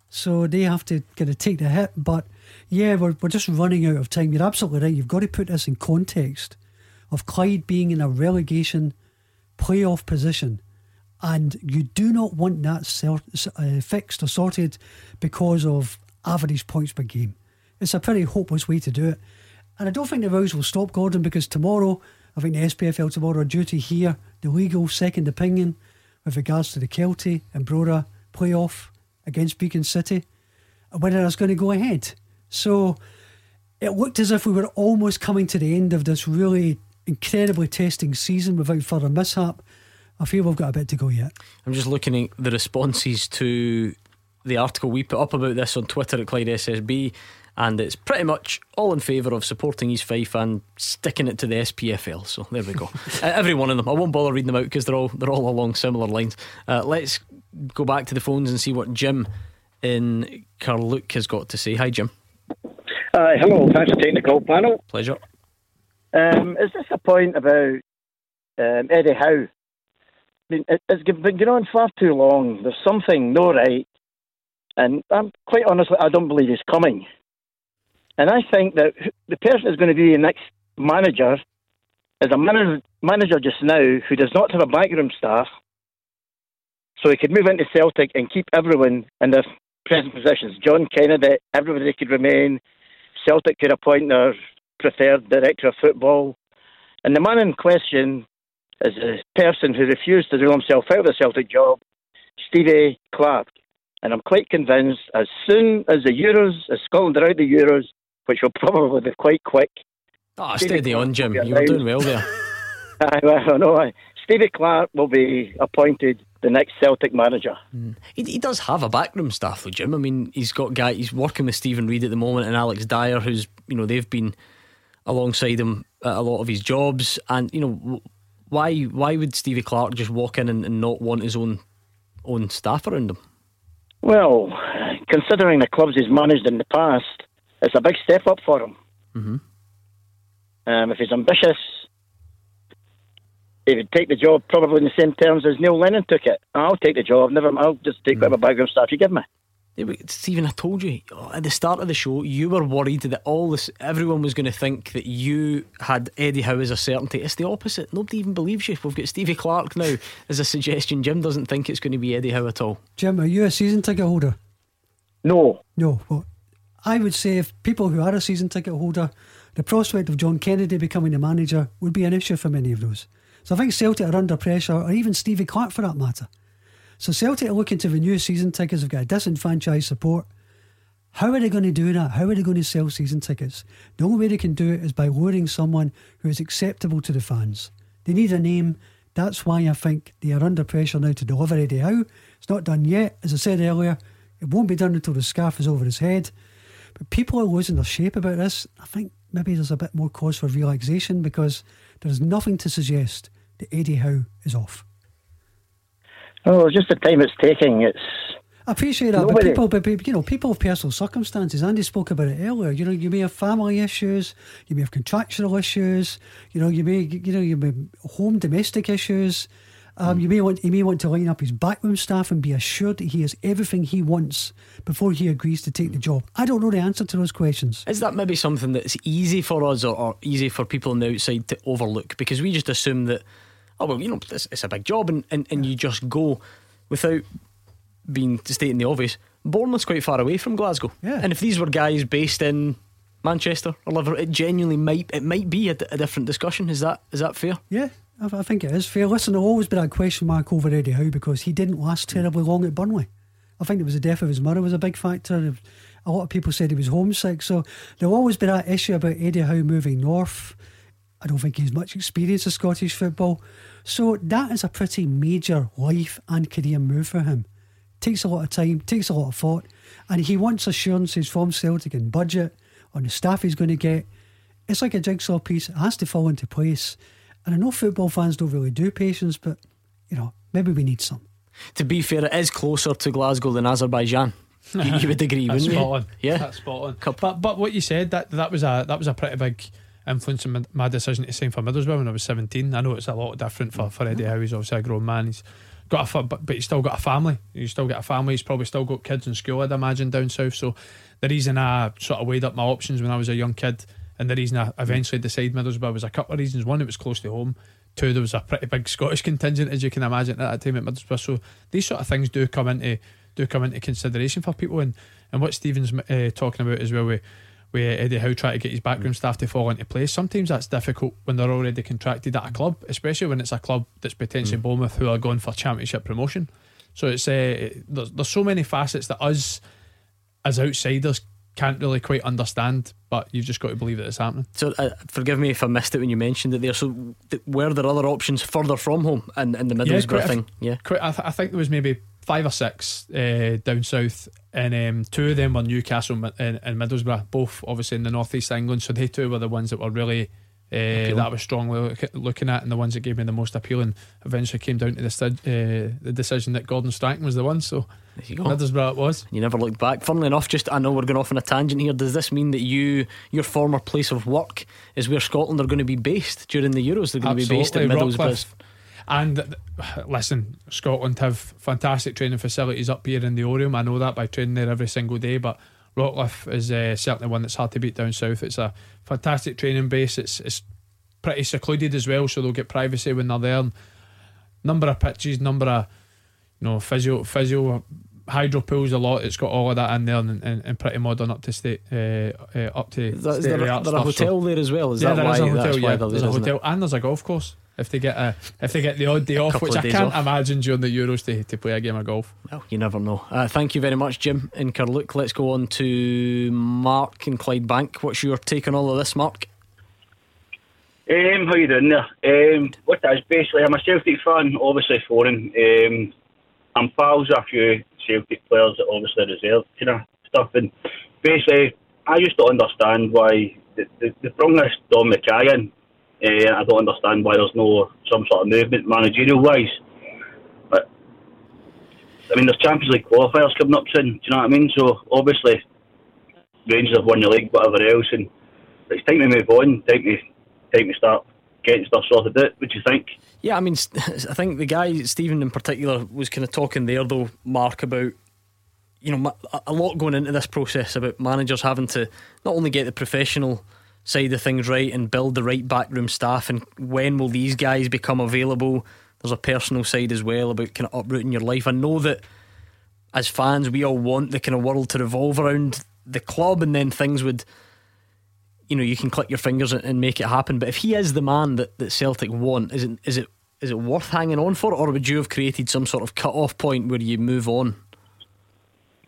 So they have to kind of take the hit. But yeah, we're, we're just running out of time. You're absolutely right. You've got to put this in context of Clyde being in a relegation playoff position and you do not want that uh, fixed or sorted because of average points per game. It's a pretty hopeless way to do it. And I don't think the Rows will stop Gordon because tomorrow, I think the SPFL tomorrow are due to hear the legal second opinion with regards to the Kelty and Brora playoff against Brechin City and whether that's going to go ahead. So it looked as if we were almost coming to the end of this really incredibly testing season without further mishap. I feel we've got a bit to go yet. I'm just looking at the responses to the article we put up about this on Twitter at Clyde SSB, and it's pretty much all in favour of supporting East Fife and sticking it to the SPFL. So there we go. (laughs) uh, every one of them. I won't bother reading them out because they're all they're all along similar lines. Uh, let's go back to the phones and see what Jim in Carluke has got to say. Hi, Jim. Uh, hello, thanks for taking the call, panel. Pleasure. Um, is this a point about um, Eddie Howe been, it's been going on far too long. There's something no right, and I'm quite honestly, I don't believe he's coming. And I think that the person who's going to be the next manager is a manager, manager just now who does not have a backroom staff, so he could move into Celtic and keep everyone in their present positions. John Kennedy, everybody could remain. Celtic could appoint their preferred director of football. And the man in question is a person who refused to do himself out of the Celtic job, Stevie Clarke. And I'm quite convinced as soon as the Euros, as Scotland are out the Euros, which will (laughs) probably be quite quick. Oh, steady on, Jim. You were doing well there. (laughs) (laughs) I, I know. Stevie Clarke will be appointed the next Celtic manager. Mm. He, he, does have a backroom staff, though, Jim. I mean, he's got guy. He's working with Steven Reid at the moment and Alex Dyer, who's you know they've been alongside him at a lot of his jobs, and you know why why would Stevie Clarke just walk in and, and not want his own own staff around him? Well, considering the clubs he's managed in the past, it's a big step up for him. Mm-hmm. Um, if he's ambitious, he would take the job probably in the same terms as Neil Lennon took it. I'll take the job. Never. I'll just take mm. whatever background staff you give me. Stephen, I told you at the start of the show, you were worried that all this, everyone was going to think that you had Eddie Howe as a certainty. It's the opposite. Nobody even believes you. We've got Stevie Clarke now as a suggestion. Jim doesn't think it's going to be Eddie Howe at all. Jim, are you a season ticket holder? No. No. Well, I would say if people who are a season ticket holder, the prospect of John Kennedy becoming the manager would be an issue for many of those. So I think Celtic are under pressure, or even Stevie Clarke for that matter. So Celtic are looking to renew season tickets. They've got a disenfranchised support. How are they going to do that? How are they going to sell season tickets? The only way they can do it is by luring someone who is acceptable to the fans. They need a name. That's why I think they are under pressure now to deliver Eddie Howe. It's not done yet. As I said earlier, it won't be done until the scarf is over his head. But people are losing their shape about this. I think maybe there's a bit more cause for relaxation because there's nothing to suggest that Eddie Howe is off. Oh, just the time it's taking. It's. I appreciate that, Nobody. but people, but you know, people have personal circumstances. Andy spoke about it earlier. You know, you may have family issues, you may have contractual issues. You know, you may, you know, you may have home domestic issues. Um, you may want he may want to line up his backroom staff and be assured that he has everything he wants before he agrees to take the job. I don't know the answer to those questions. Is that maybe something that's easy for us or, or easy for people on the outside to overlook? Because we just assume that, oh, well, you know, it's, it's a big job and, and, and you just go without being stating the obvious. Bournemouth's quite far away from Glasgow. Yeah. And if these were guys based in Manchester or Liverpool, it genuinely might it might be a, a different discussion. Is that is that fair? Yeah, I, I think it is fair. Listen, there'll always be that question mark over Eddie Howe because he didn't last hmm. terribly long at Burnley. I think it was the death of his mother was a big factor. A lot of people said he was homesick, so there'll always be that issue about Eddie Howe moving north. I don't think he's much experience of Scottish football, so that is a pretty major life and career move for him. Takes a lot of time, takes a lot of thought, and he wants assurances from Celtic and budget on the staff he's going to get. It's like a jigsaw piece; it has to fall into place. And I know football fans don't really do patience, but you know maybe we need some. To be fair, it is closer to Glasgow than Azerbaijan. you, you would (laughs) agree, wouldn't you? spot you? on. Yeah. that's spot on. But but what you said that that was a that was a pretty big influence in my, decision to sign for Middlesbrough when I was seventeen. I know it's a lot different for, for Eddie Howe. He's obviously a grown man. He's got a but, but he's still got a family. He's still got a family. He's probably still got kids in school. I'd imagine down south. So the reason I sort of weighed up my options when I was a young kid, and the reason I eventually decided Middlesbrough was a couple of reasons. One, it was close to home. Two, there was a pretty big Scottish contingent, as you can imagine, at that time at Middlesbrough. So these sort of things do come into do come into consideration for people. And and what Stephen's uh, talking about as well with with Eddie Howe trying to get his backroom staff to fall into place. Sometimes that's difficult when they're already contracted at a club, especially when it's a club that's potentially Bournemouth who are going for championship promotion. So it's uh, there's, there's so many facets that us as outsiders can't really quite understand, but you've just got to believe that it's happening. So, uh, forgive me if I missed it when you mentioned it there. So, th- were there other options further from home and in, the Middlesbrough a- thing? Yeah. Quite, I, th- I think there was maybe five or six uh, down south, and um, two of them were Newcastle and, and, Middlesbrough, both obviously in the northeast England. So they two were the ones that were really. Uh, that I was strongly look, looking at, and the ones that gave me the most appeal, and eventually came down to the, st- uh, the decision that Gordon Strachan was the one. So you go. Middlesbrough it was. You never looked back. Funnily enough, just I know we're going off on a tangent here. Does this mean that you, your former place of work, is where Scotland are going to be based during the Euros? They're going to be based in Middlesbrough. Rockliffe. And listen, Scotland have fantastic training facilities up here in the Oriam. I know that by training there every single day. But Rockliffe is uh, certainly one that's hard to beat down south. It's a fantastic training base. It's it's pretty secluded as well, so they'll get privacy when they're there. And number of pitches, number of you know physio physio hydro pools a lot. It's got all of that in there and, and, and pretty modern up to state uh, uh, up to Is, that, is there, the a, there a stuff, so- hotel there as well? Is yeah, that there why? is a hotel. Yeah, there's a it? hotel and there's a golf course. If they get a if they get the odd day off, which of I can't off. imagine during the Euros to, to play a game of golf. Well, you never know. Uh, thank you very much, Jim in Carluke. Let's go on to Mark in Clydebank. What's your take on all of this, Mark? Um, how you doing there? Um, what that is basically, I'm a Celtic fan, obviously foreign. Um, I'm pals with a few Celtic players that obviously reserve kind of stuff, and basically, I just don't understand why they, they, they bring this Dom McKay in. Uh, I don't understand why there's no some sort of movement managerial wise. But I mean, there's Champions League qualifiers coming up soon. Do you know what I mean? So obviously, Rangers have won the league, whatever else, and it's time to move on. Time to time to start getting stuff sorted out. What do you think? Yeah, I mean, I think the guy Stephen in particular was kind of talking there, though, Mark, about you know a lot going into this process about managers having to not only get the professional side of things right and build the right backroom staff, and when will these guys become available? There's a personal side as well about kind of uprooting your life. I know that as fans, we all want the kind of world to revolve around the club, and then things would you know you can click your fingers and- make it happen. But if he is the man that, that Celtic want, is it is it is it worth hanging on for, or would you have created some sort of cut off point where you move on?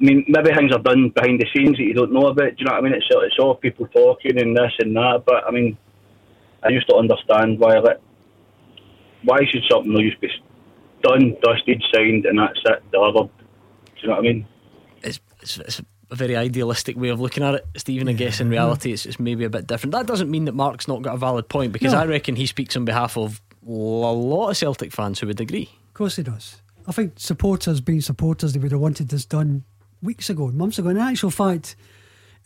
I mean, maybe things are done behind the scenes that you don't know about. Do you know what I mean? It's it's all people talking and this and that. But I mean, I used to understand why like, why should something not just be done, dusted, signed, and that's it, delivered. Do you know what I mean? It's, it's, it's a very idealistic way of looking at it, Stephen. I guess in reality, it's, it's maybe a bit different. That doesn't mean that Mark's not got a valid point because No. I reckon he speaks on behalf of a lot of Celtic fans who would agree. Of course he does. I think supporters being supporters, they would have wanted this done weeks ago, months ago. In actual fact,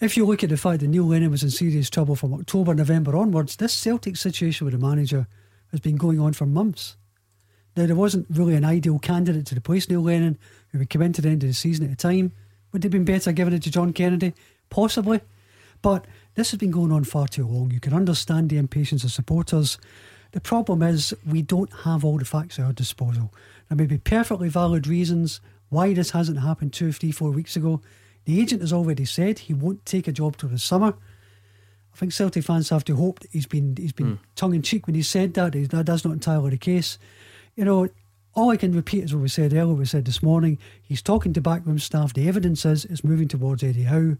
if you look at the fact that Neil Lennon was in serious trouble from October, November onwards, this Celtic situation with the manager has been going on for months. Now, there wasn't really an ideal candidate to replace Neil Lennon who would come into the end of the season at a time. Would it have been better giving it to John Kennedy? Possibly. But this has been going on far too long. You can understand the impatience of supporters. The problem is we don't have all the facts at our disposal. There may be perfectly valid reasons why this hasn't happened two, three, four weeks ago. The agent has already said he won't take a job till the summer. I think Celtic fans have to hope that he's been he's been hmm. tongue in cheek when he said that. That that's not entirely the case. You know, all I can repeat is what we said earlier. We said this morning. He's talking to backroom staff. The evidence is it's moving towards Eddie Howe.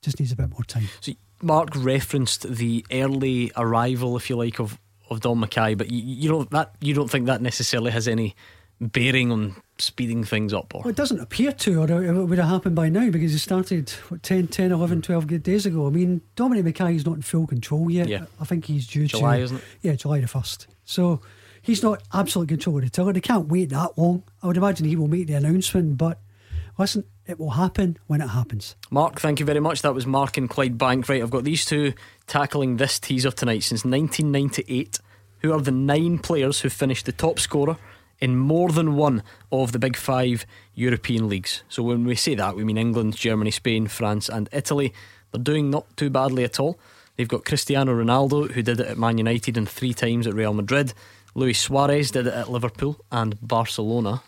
Just needs a bit more time. So Mark referenced the early arrival, if you like, of, of Dom McKay, but you, you don't that you don't think that necessarily has any bearing on speeding things up, or Well, it doesn't appear to, or it would have happened by now because it started what, 10, 10, 11, 12 good days ago. I mean, Dominic McKay is not in full control yet. Yeah. I think he's due July, to. isn't it? Yeah, July the 1st. So he's not absolute control of the tiller. They can't wait that long. I would imagine he will make the announcement, but listen, it will happen when it happens. Mark, thank you very much. That was Mark and Clyde Bank. Right, I've got these two tackling this teaser tonight since 1998. Who are the nine players who finished the top scorer in more than one of the big five European leagues? So when we say that, we mean England, Germany, Spain, France, and Italy. They're doing not too badly at all. They've got Cristiano Ronaldo, who did it at Man United and three times at Real Madrid. Luis Suarez did it at Liverpool and Barcelona.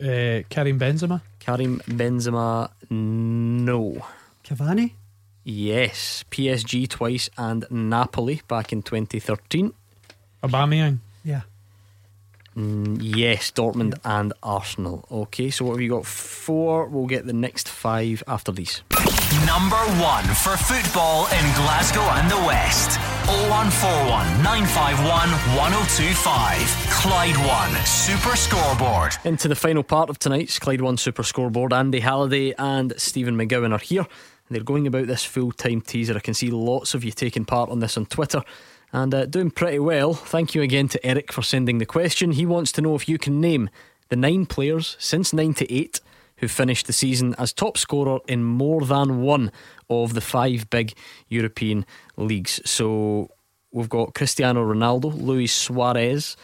Uh, Karim Benzema. Karim Benzema, no. Cavani? Yes, PSG twice and Napoli back in 2013. Aubameyang. Yeah. Mm, yes, Dortmund and Arsenal. Okay, so what have you got? Four. We'll get the next five after these. Number one for football in Glasgow and the West. 0141 951 1025. Clyde One Super Scoreboard. Into the final part of tonight's Clyde One Super Scoreboard. Andy Halliday and Stephen McGowan are here. They're going about this full time teaser. I can see lots of you taking part on this on Twitter and uh, doing pretty well. Thank you again to Eric for sending the question. He wants to know if you can name the nine players since 98 who finished the season as top scorer in more than one of the five big European leagues. So we've got Cristiano Ronaldo, Luis Suarez,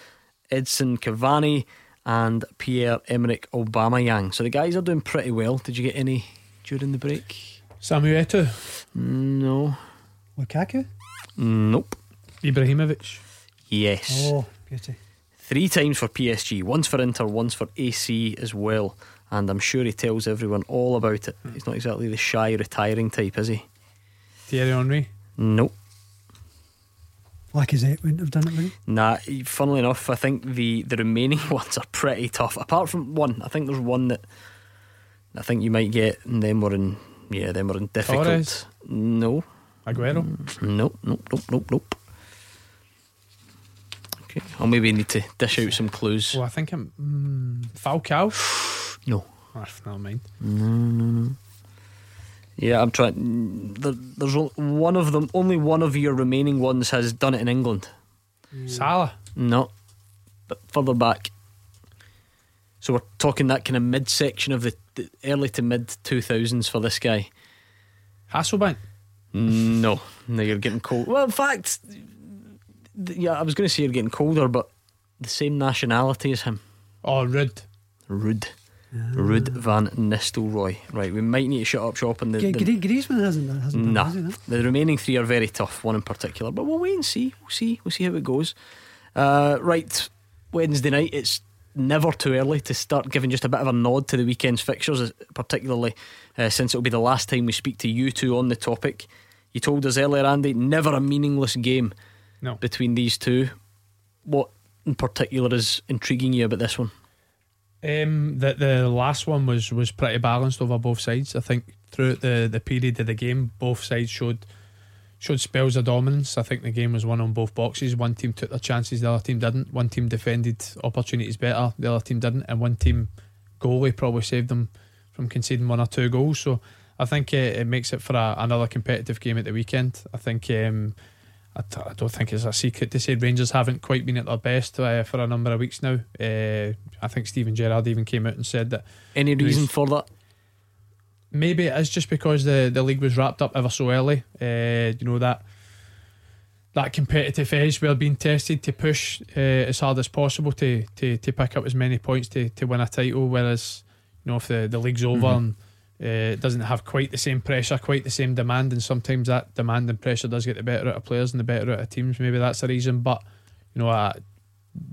Edinson Cavani, and Pierre Emerick Aubameyang. So the guys are doing pretty well. Did you get any during the break? Samuel Eto'o. No. Lukaku? Nope. Ibrahimovic. Yes. Oh, beauty. Three times for PSG, once for Inter, once for AC as well. And I'm sure he tells everyone all about it. He's not exactly the shy, retiring type, is he? Thierry Henry. Nope. Lacazette wouldn't have done it, would he? Nah, funnily enough, I think the, the remaining ones are pretty tough. Apart from one, I think there's one that I think you might get, and then we're in, yeah, then we're in difficult. Torres. No. Aguero. Nope, nope, nope, nope, nope. I'll maybe need to dish out some clues. Well, I think I'm. Mm, Falcao. (sighs) No. Oh, never mind. No, no, no. Yeah, I'm trying. There, there's one of them. Only one of your remaining ones has done it in England. Salah. No, but further back. So we're talking that kind of midsection of the, the early to mid 2000s for this guy. Hasselbaink. No, no, you're getting cold. Well, in fact, yeah, I was going to say you're getting colder, but the same nationality as him. Oh, Ruud. Ruud. Ruud Van Nistelrooy. Right, we might need to shut up shop on the. G- the Grie- Griezmann hasn't, hasn't Nah, it, has the remaining three are very tough. One in particular, but we'll wait and see. We'll see. We'll see how it goes. Uh, right, Wednesday night. It's never too early to start giving just a bit of a nod to the weekend's fixtures, particularly uh, since it'll be the last time we speak to you two on the topic. You told us earlier, Andy, never a meaningless game No. between these two. What in particular is intriguing you about this one? Um, the the last one was was pretty balanced over both sides. I think throughout the, the period of the game, both sides showed showed spells of dominance. I think the game was won on both boxes. One team took their chances, the other team didn't. One team defended opportunities better, the other team didn't, and one team goalie probably saved them from conceding one or two goals. So I think uh, it makes it for a, another competitive game at the weekend. I think. Um, I, t- I don't think it's a secret to say Rangers haven't quite been at their best uh, for a number of weeks now. Uh, I think Steven Gerrard even came out and said that. Any reason for that? Maybe it is just because the, the league was wrapped up ever so early. Uh, you know that that competitive edge we're being tested to push uh, as hard as possible to, to to pick up as many points to, to win a title. Whereas, you know, if the, the league's over Mhm. and uh, it doesn't have quite the same pressure, quite the same demand, and sometimes that demand and pressure does get the better out of players and the better out of teams. Maybe that's the reason. But you know, uh,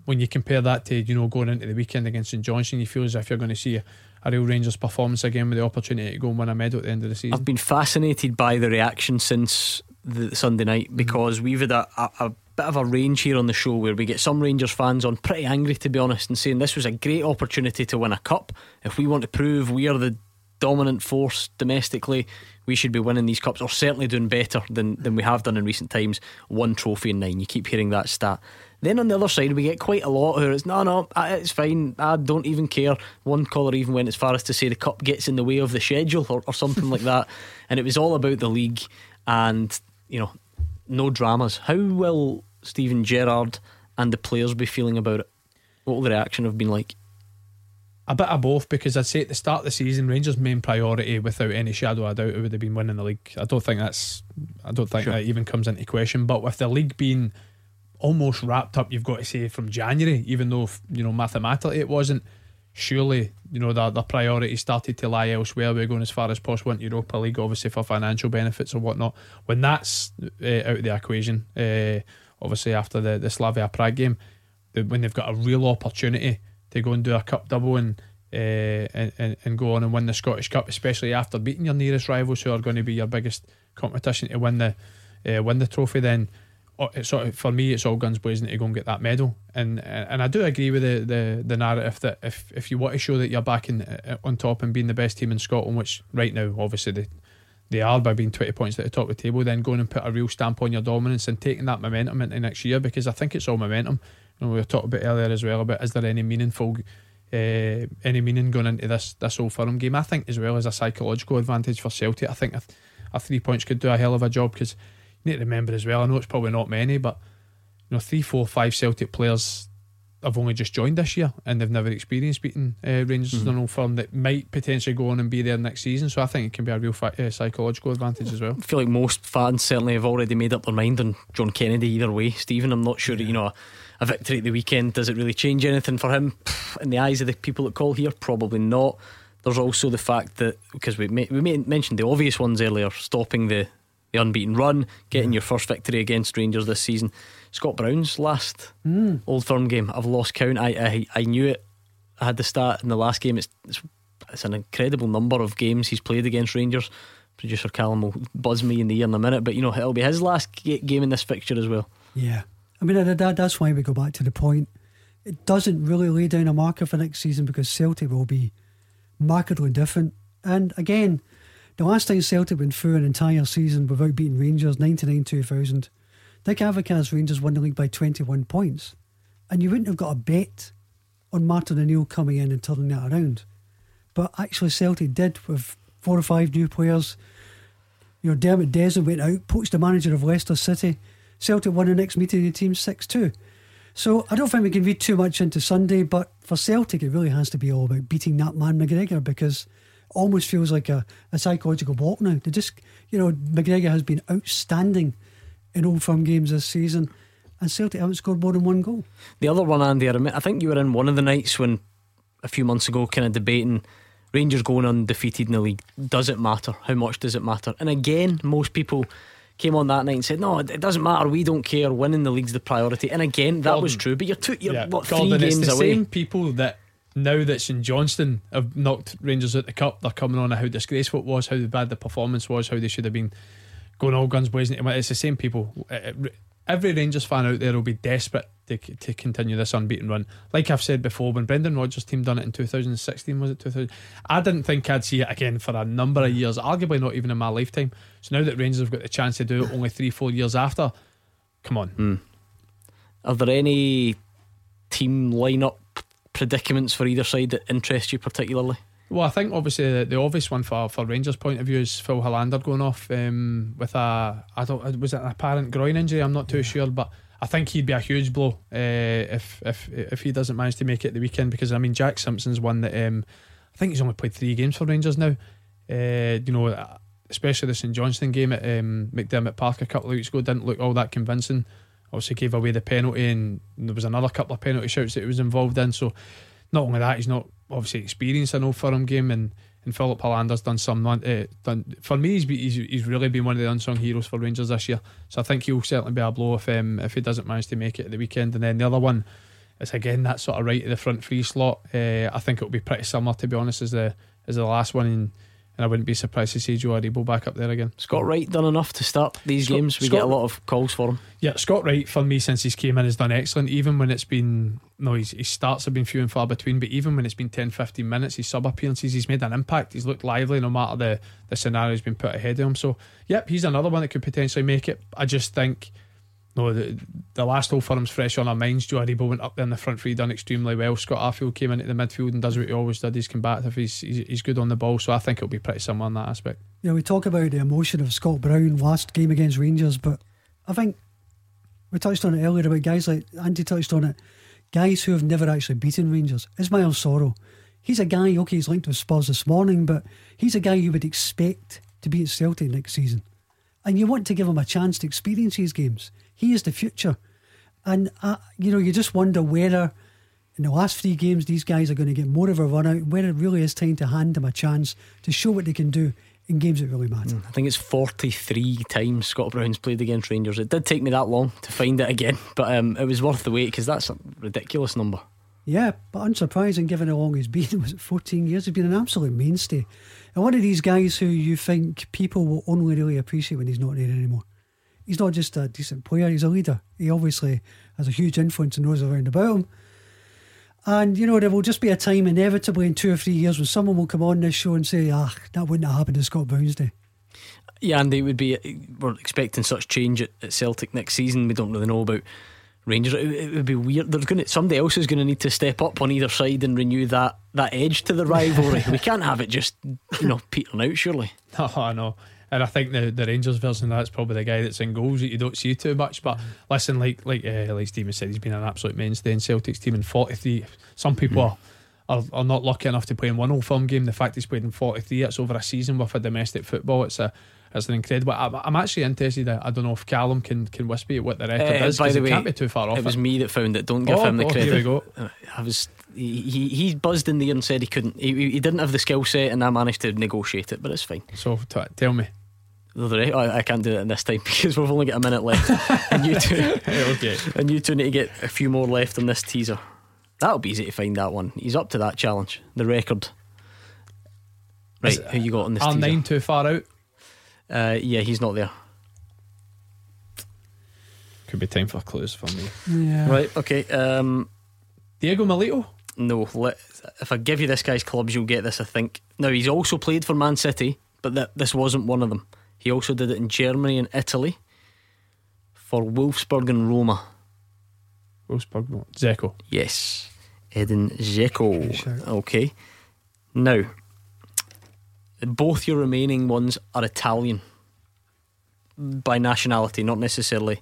when you compare that to you know going into the weekend against St Johnstone, you feel as if you're going to see a, a real Rangers performance again with the opportunity to go and win a medal at the end of the season. I've been fascinated by the reaction since the Sunday night because we've had a, a, a bit of a range here on the show where we get some Rangers fans on pretty angry to be honest and saying this was a great opportunity to win a cup. If we want to prove we are the dominant force domestically, we should be winning these cups or certainly doing better than, than we have done in recent times. One trophy in nine. You keep hearing that stat. Then on the other side, we get quite a lot who it's no, no, it's fine. I don't even care. One caller even went as far as to say the cup gets in the way of the schedule or, or something like that. (laughs) And it was all about the league and, you know, no dramas. How will Steven Gerrard and the players be feeling about it? What will the reaction have been like? A bit of both because I'd say at the start of the season, Rangers' main priority, without any shadow of a doubt, it would have been winning the league. I don't think that's, I don't think Sure. that even comes into question. But with the league being almost wrapped up, you've got to say from January, even though you know mathematically it wasn't. Surely, you know the the priority started to lie elsewhere. We're going as far as possible into Europa League, obviously for financial benefits or whatnot. When that's uh, out of the equation, uh, obviously after the the Slavia Prague game, when they've got a real opportunity to go and do a cup double and, uh, and, and go on and win the Scottish Cup, especially after beating your nearest rivals who are going to be your biggest competition to win the uh, win the trophy, then uh, it's sort of, for me it's all guns blazing to go and get that medal. And and I do agree with the, the, the narrative that if, if you want to show that you're back in uh, on top and being the best team in Scotland, which right now obviously they they are by being 20 points at the top of the table, then going and put a real stamp on your dominance and taking that momentum into next year because I think it's all momentum. Know, we were talking about earlier as well about is there any meaningful, uh, any meaning going into this this Old Firm game? I think as well as a psychological advantage for Celtic, I think a, a three points could do a hell of a job because you need to remember as well. I know it's probably not many, but you know, three, four, five Celtic players have only just joined this year and they've never experienced beating uh, Rangers Mhm. in an Old Firm that might potentially go on and be there next season. So I think it can be a real fi- uh, psychological advantage as well. I feel like most fans certainly have already made up their mind on John Kennedy either way. Stephen, I'm not sure, that you know, a, a victory at the weekend, does it really change anything for him? In the eyes of the people that call here, probably not. There's also the fact that, because we, ma- we ma- mentioned the obvious ones earlier, stopping the, the unbeaten run, getting your first victory against Rangers this season. Scott Brown's last Mm. Old Firm game, I've lost count. I, I, I knew it. I had the start in the last game. It's, it's, it's an incredible number of games he's played against Rangers. Producer Callum will buzz me in the ear in a minute, but you know it'll be his last ga- game in this fixture as well. Yeah. I mean, that, that, that's why we go back to the point. It doesn't really lay down a marker for next season because Celtic will be markedly different. And again, the last time Celtic went through an entire season without beating Rangers, 99 2000, Dick Advocaat's Rangers won the league by 21 points. And you wouldn't have got a bet on Martin O'Neill coming in and turning that around. But actually, Celtic did with four or five new players. You know, Dermot Desmond went out, poached the manager of Leicester City. Celtic won the next meeting of the team 6 2. So I don't think we can read too much into Sunday, but for Celtic, it really has to be all about beating that man McGregor because it almost feels like a, a psychological walk now. They just, you know, McGregor has been outstanding in Old Firm games this season, and Celtic haven't scored more than one goal. The other one, Andy, I think you were in one of the nights when a few months ago, kind of debating Rangers going undefeated in the league. Does it matter? How much does it matter? And again, most people came on that night and said, "No, it it doesn't matter. We don't care. Winning the league's the priority." And again, that was true. But you're two, you're Yeah, what Gordon, three it's games the away. same people that now that St Johnstone have knocked Rangers out the cup, they're coming on how disgraceful it was, how bad the performance was, how they should have been going all guns blazing. It's the same people. Uh, uh, Every Rangers fan out there will be desperate to, to continue this unbeaten run. Like I've said before, when Brendan Rodgers' team done it in 2016, was it 2000? I didn't think I'd see it again for a number of years, arguably not even in my lifetime. So now that Rangers have got the chance to do it only three, four years after, come on. Hmm. Are there any team lineup predicaments for either side that interest you particularly? Well, I think obviously the, the obvious one for, for Rangers' point of view is Phil Helander going off um, with a I don't was it an apparent groin injury? I'm not too sure, but I think he'd be a huge blow uh, if if if he doesn't manage to make it the weekend because I mean Jack Simpson's one that um, I think he's only played three games for Rangers now. Uh, you know, especially the St Johnstone game at um, McDiarmid Park a couple of weeks ago didn't look all that convincing. Obviously gave away the penalty, and there was another couple of penalty shouts that he was involved in. So not only that, he's not obviously experience experienced an Old Firm game, and and Filip Helander's done some. Uh, done for me, he's, he's he's really been one of the unsung heroes for Rangers this year. So I think he'll certainly be a blow if um, if he doesn't manage to make it at the weekend. And then the other one is again that sort of right at the front free slot. Uh, I think it'll be pretty similar to be honest as the as the last one. In, and I wouldn't be surprised to see Joe Aribo back up there again. Scott Wright done enough to start these Scott, games. We Scott, get a lot of calls for him. Yeah, Scott Wright for me since he's came in has done excellent. Even when it's been no, his, his starts have been few and far between, but even when it's been 10, 15 minutes, his sub appearances, he's made an impact. He's looked lively no matter the the scenario has been put ahead of him. So, yep, he's another one that could potentially make it. I just think no, the, the last Old Firm's fresh on our minds. Joe Aribo went up there in the front three, done extremely well. Scott Arfield came into the midfield and does what he always did. He's combative, he's, he's, he's good on the ball. So I think it'll be pretty similar in that aspect. Yeah, we talk about the emotion of Scott Brown last game against Rangers, but I think we touched on it earlier about guys like Andy touched on it, guys who have never actually beaten Rangers. Ismail Soro, he's a guy, okay, he's linked with Spurs this morning, but he's a guy you would expect to be at Celtic next season. And you want to give him a chance to experience these games. He is the future. And, uh, you know, you just wonder whether in the last three games these guys are going to get more of a run out, whether it really is time to hand them a chance to show what they can do in games that really matter. I think it's 43 times Scott Brown's played against Rangers. It did take me that long to find it again, (laughs) but um, it was worth the wait because that's a ridiculous number. Yeah, but unsurprising given how long he's (laughs) been. Was it 14 years? He's been an absolute mainstay. And one of these guys who you think people will only really appreciate when he's not there anymore. He's not just a decent player, he's a leader. He obviously has a huge influence and knows around about him. And you know, there will just be a time inevitably in two or three years when someone will come on this show and say, ah, that wouldn't have happened to Scott Brown's day. Yeah, and they would be, we're expecting such change at, at Celtic next season. We don't really know about Rangers. It, it would be weird. There's going to, somebody else is going to need to step up on either side and renew that, that edge to the rivalry. (laughs) we can't have it just, you know, petering out, surely. (laughs) No, I know. And I think the, the Rangers version of that's probably the guy that's in goals that you don't see too much. But listen, like like uh, like Stephen said, he's been an absolute mainstay in Celtic's team in 43. Some people mm. are, are, are not lucky enough to play in one Old Firm game. The fact he's played in 43, it's over a season with a domestic football. It's a it's an incredible. I'm, I'm actually interested. I don't know if Callum can can whisper at what the record uh, is. By the way, it can't be too far off. It was me that found it. Don't give oh, him the oh, credit. Here we go. Uh, I was. He, he he buzzed in there and said he couldn't. He, he didn't have the skill set, and I managed to negotiate it. But it's fine. So t- tell me. I, I can't do it in this time (laughs) because we've only got a minute left, (laughs) and you two, okay, and you two need to get a few more left on this teaser. That'll be easy to find that one. He's up to that challenge. The record. Right, who you got on this? Are teaser? nine too far out? Uh, yeah, he's not there. Could be time for clues for me. Yeah. Right. Okay. Um, Diego Milito. No. Let, if I give you this guy's clubs, you'll get this. I think. Now he's also played for Man City, but that this wasn't one of them. He also did it in Germany and Italy for Wolfsburg and Roma. Wolfsburg, Dzeko. Yes, Edin Dzeko. Okay. Now, both your remaining ones are Italian by nationality, not necessarily.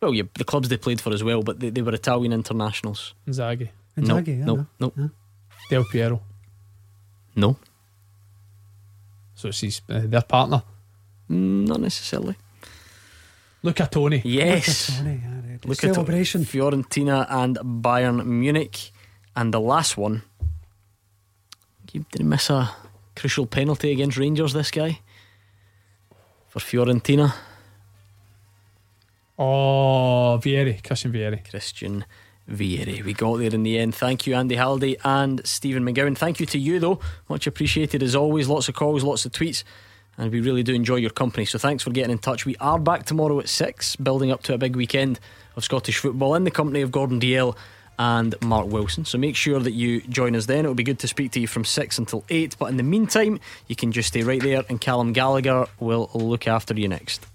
Well, yeah, the clubs they played for as well, but they, they were Italian internationals. Inzaghi. Inzaghi, no, yeah, no, no. Del Piero. No. So it's his, uh, their partner. Mm, not necessarily. Luca Toni. Yes. Toni, yeah, the Look at celebration. Fiorentina and Bayern Munich. And the last one, he didn't miss a crucial penalty against Rangers, this guy. For Fiorentina. Oh, Vieri. Christian Vieri. Christian Vieri. We got there in the end. Thank you, Andy Halliday and Stephen McGowan. Thank you to you, though. Much appreciated as always. Lots of calls, lots of tweets. And we really do enjoy your company. So thanks for getting in touch. We are back tomorrow at 6, building up to a big weekend of Scottish football in the company of Gordon Dalziel and Mark Wilson. So make sure that you join us then. It'll be good to speak to you from 6 until 8. But in the meantime, you can just stay right there and Callum Gallagher will look after you next.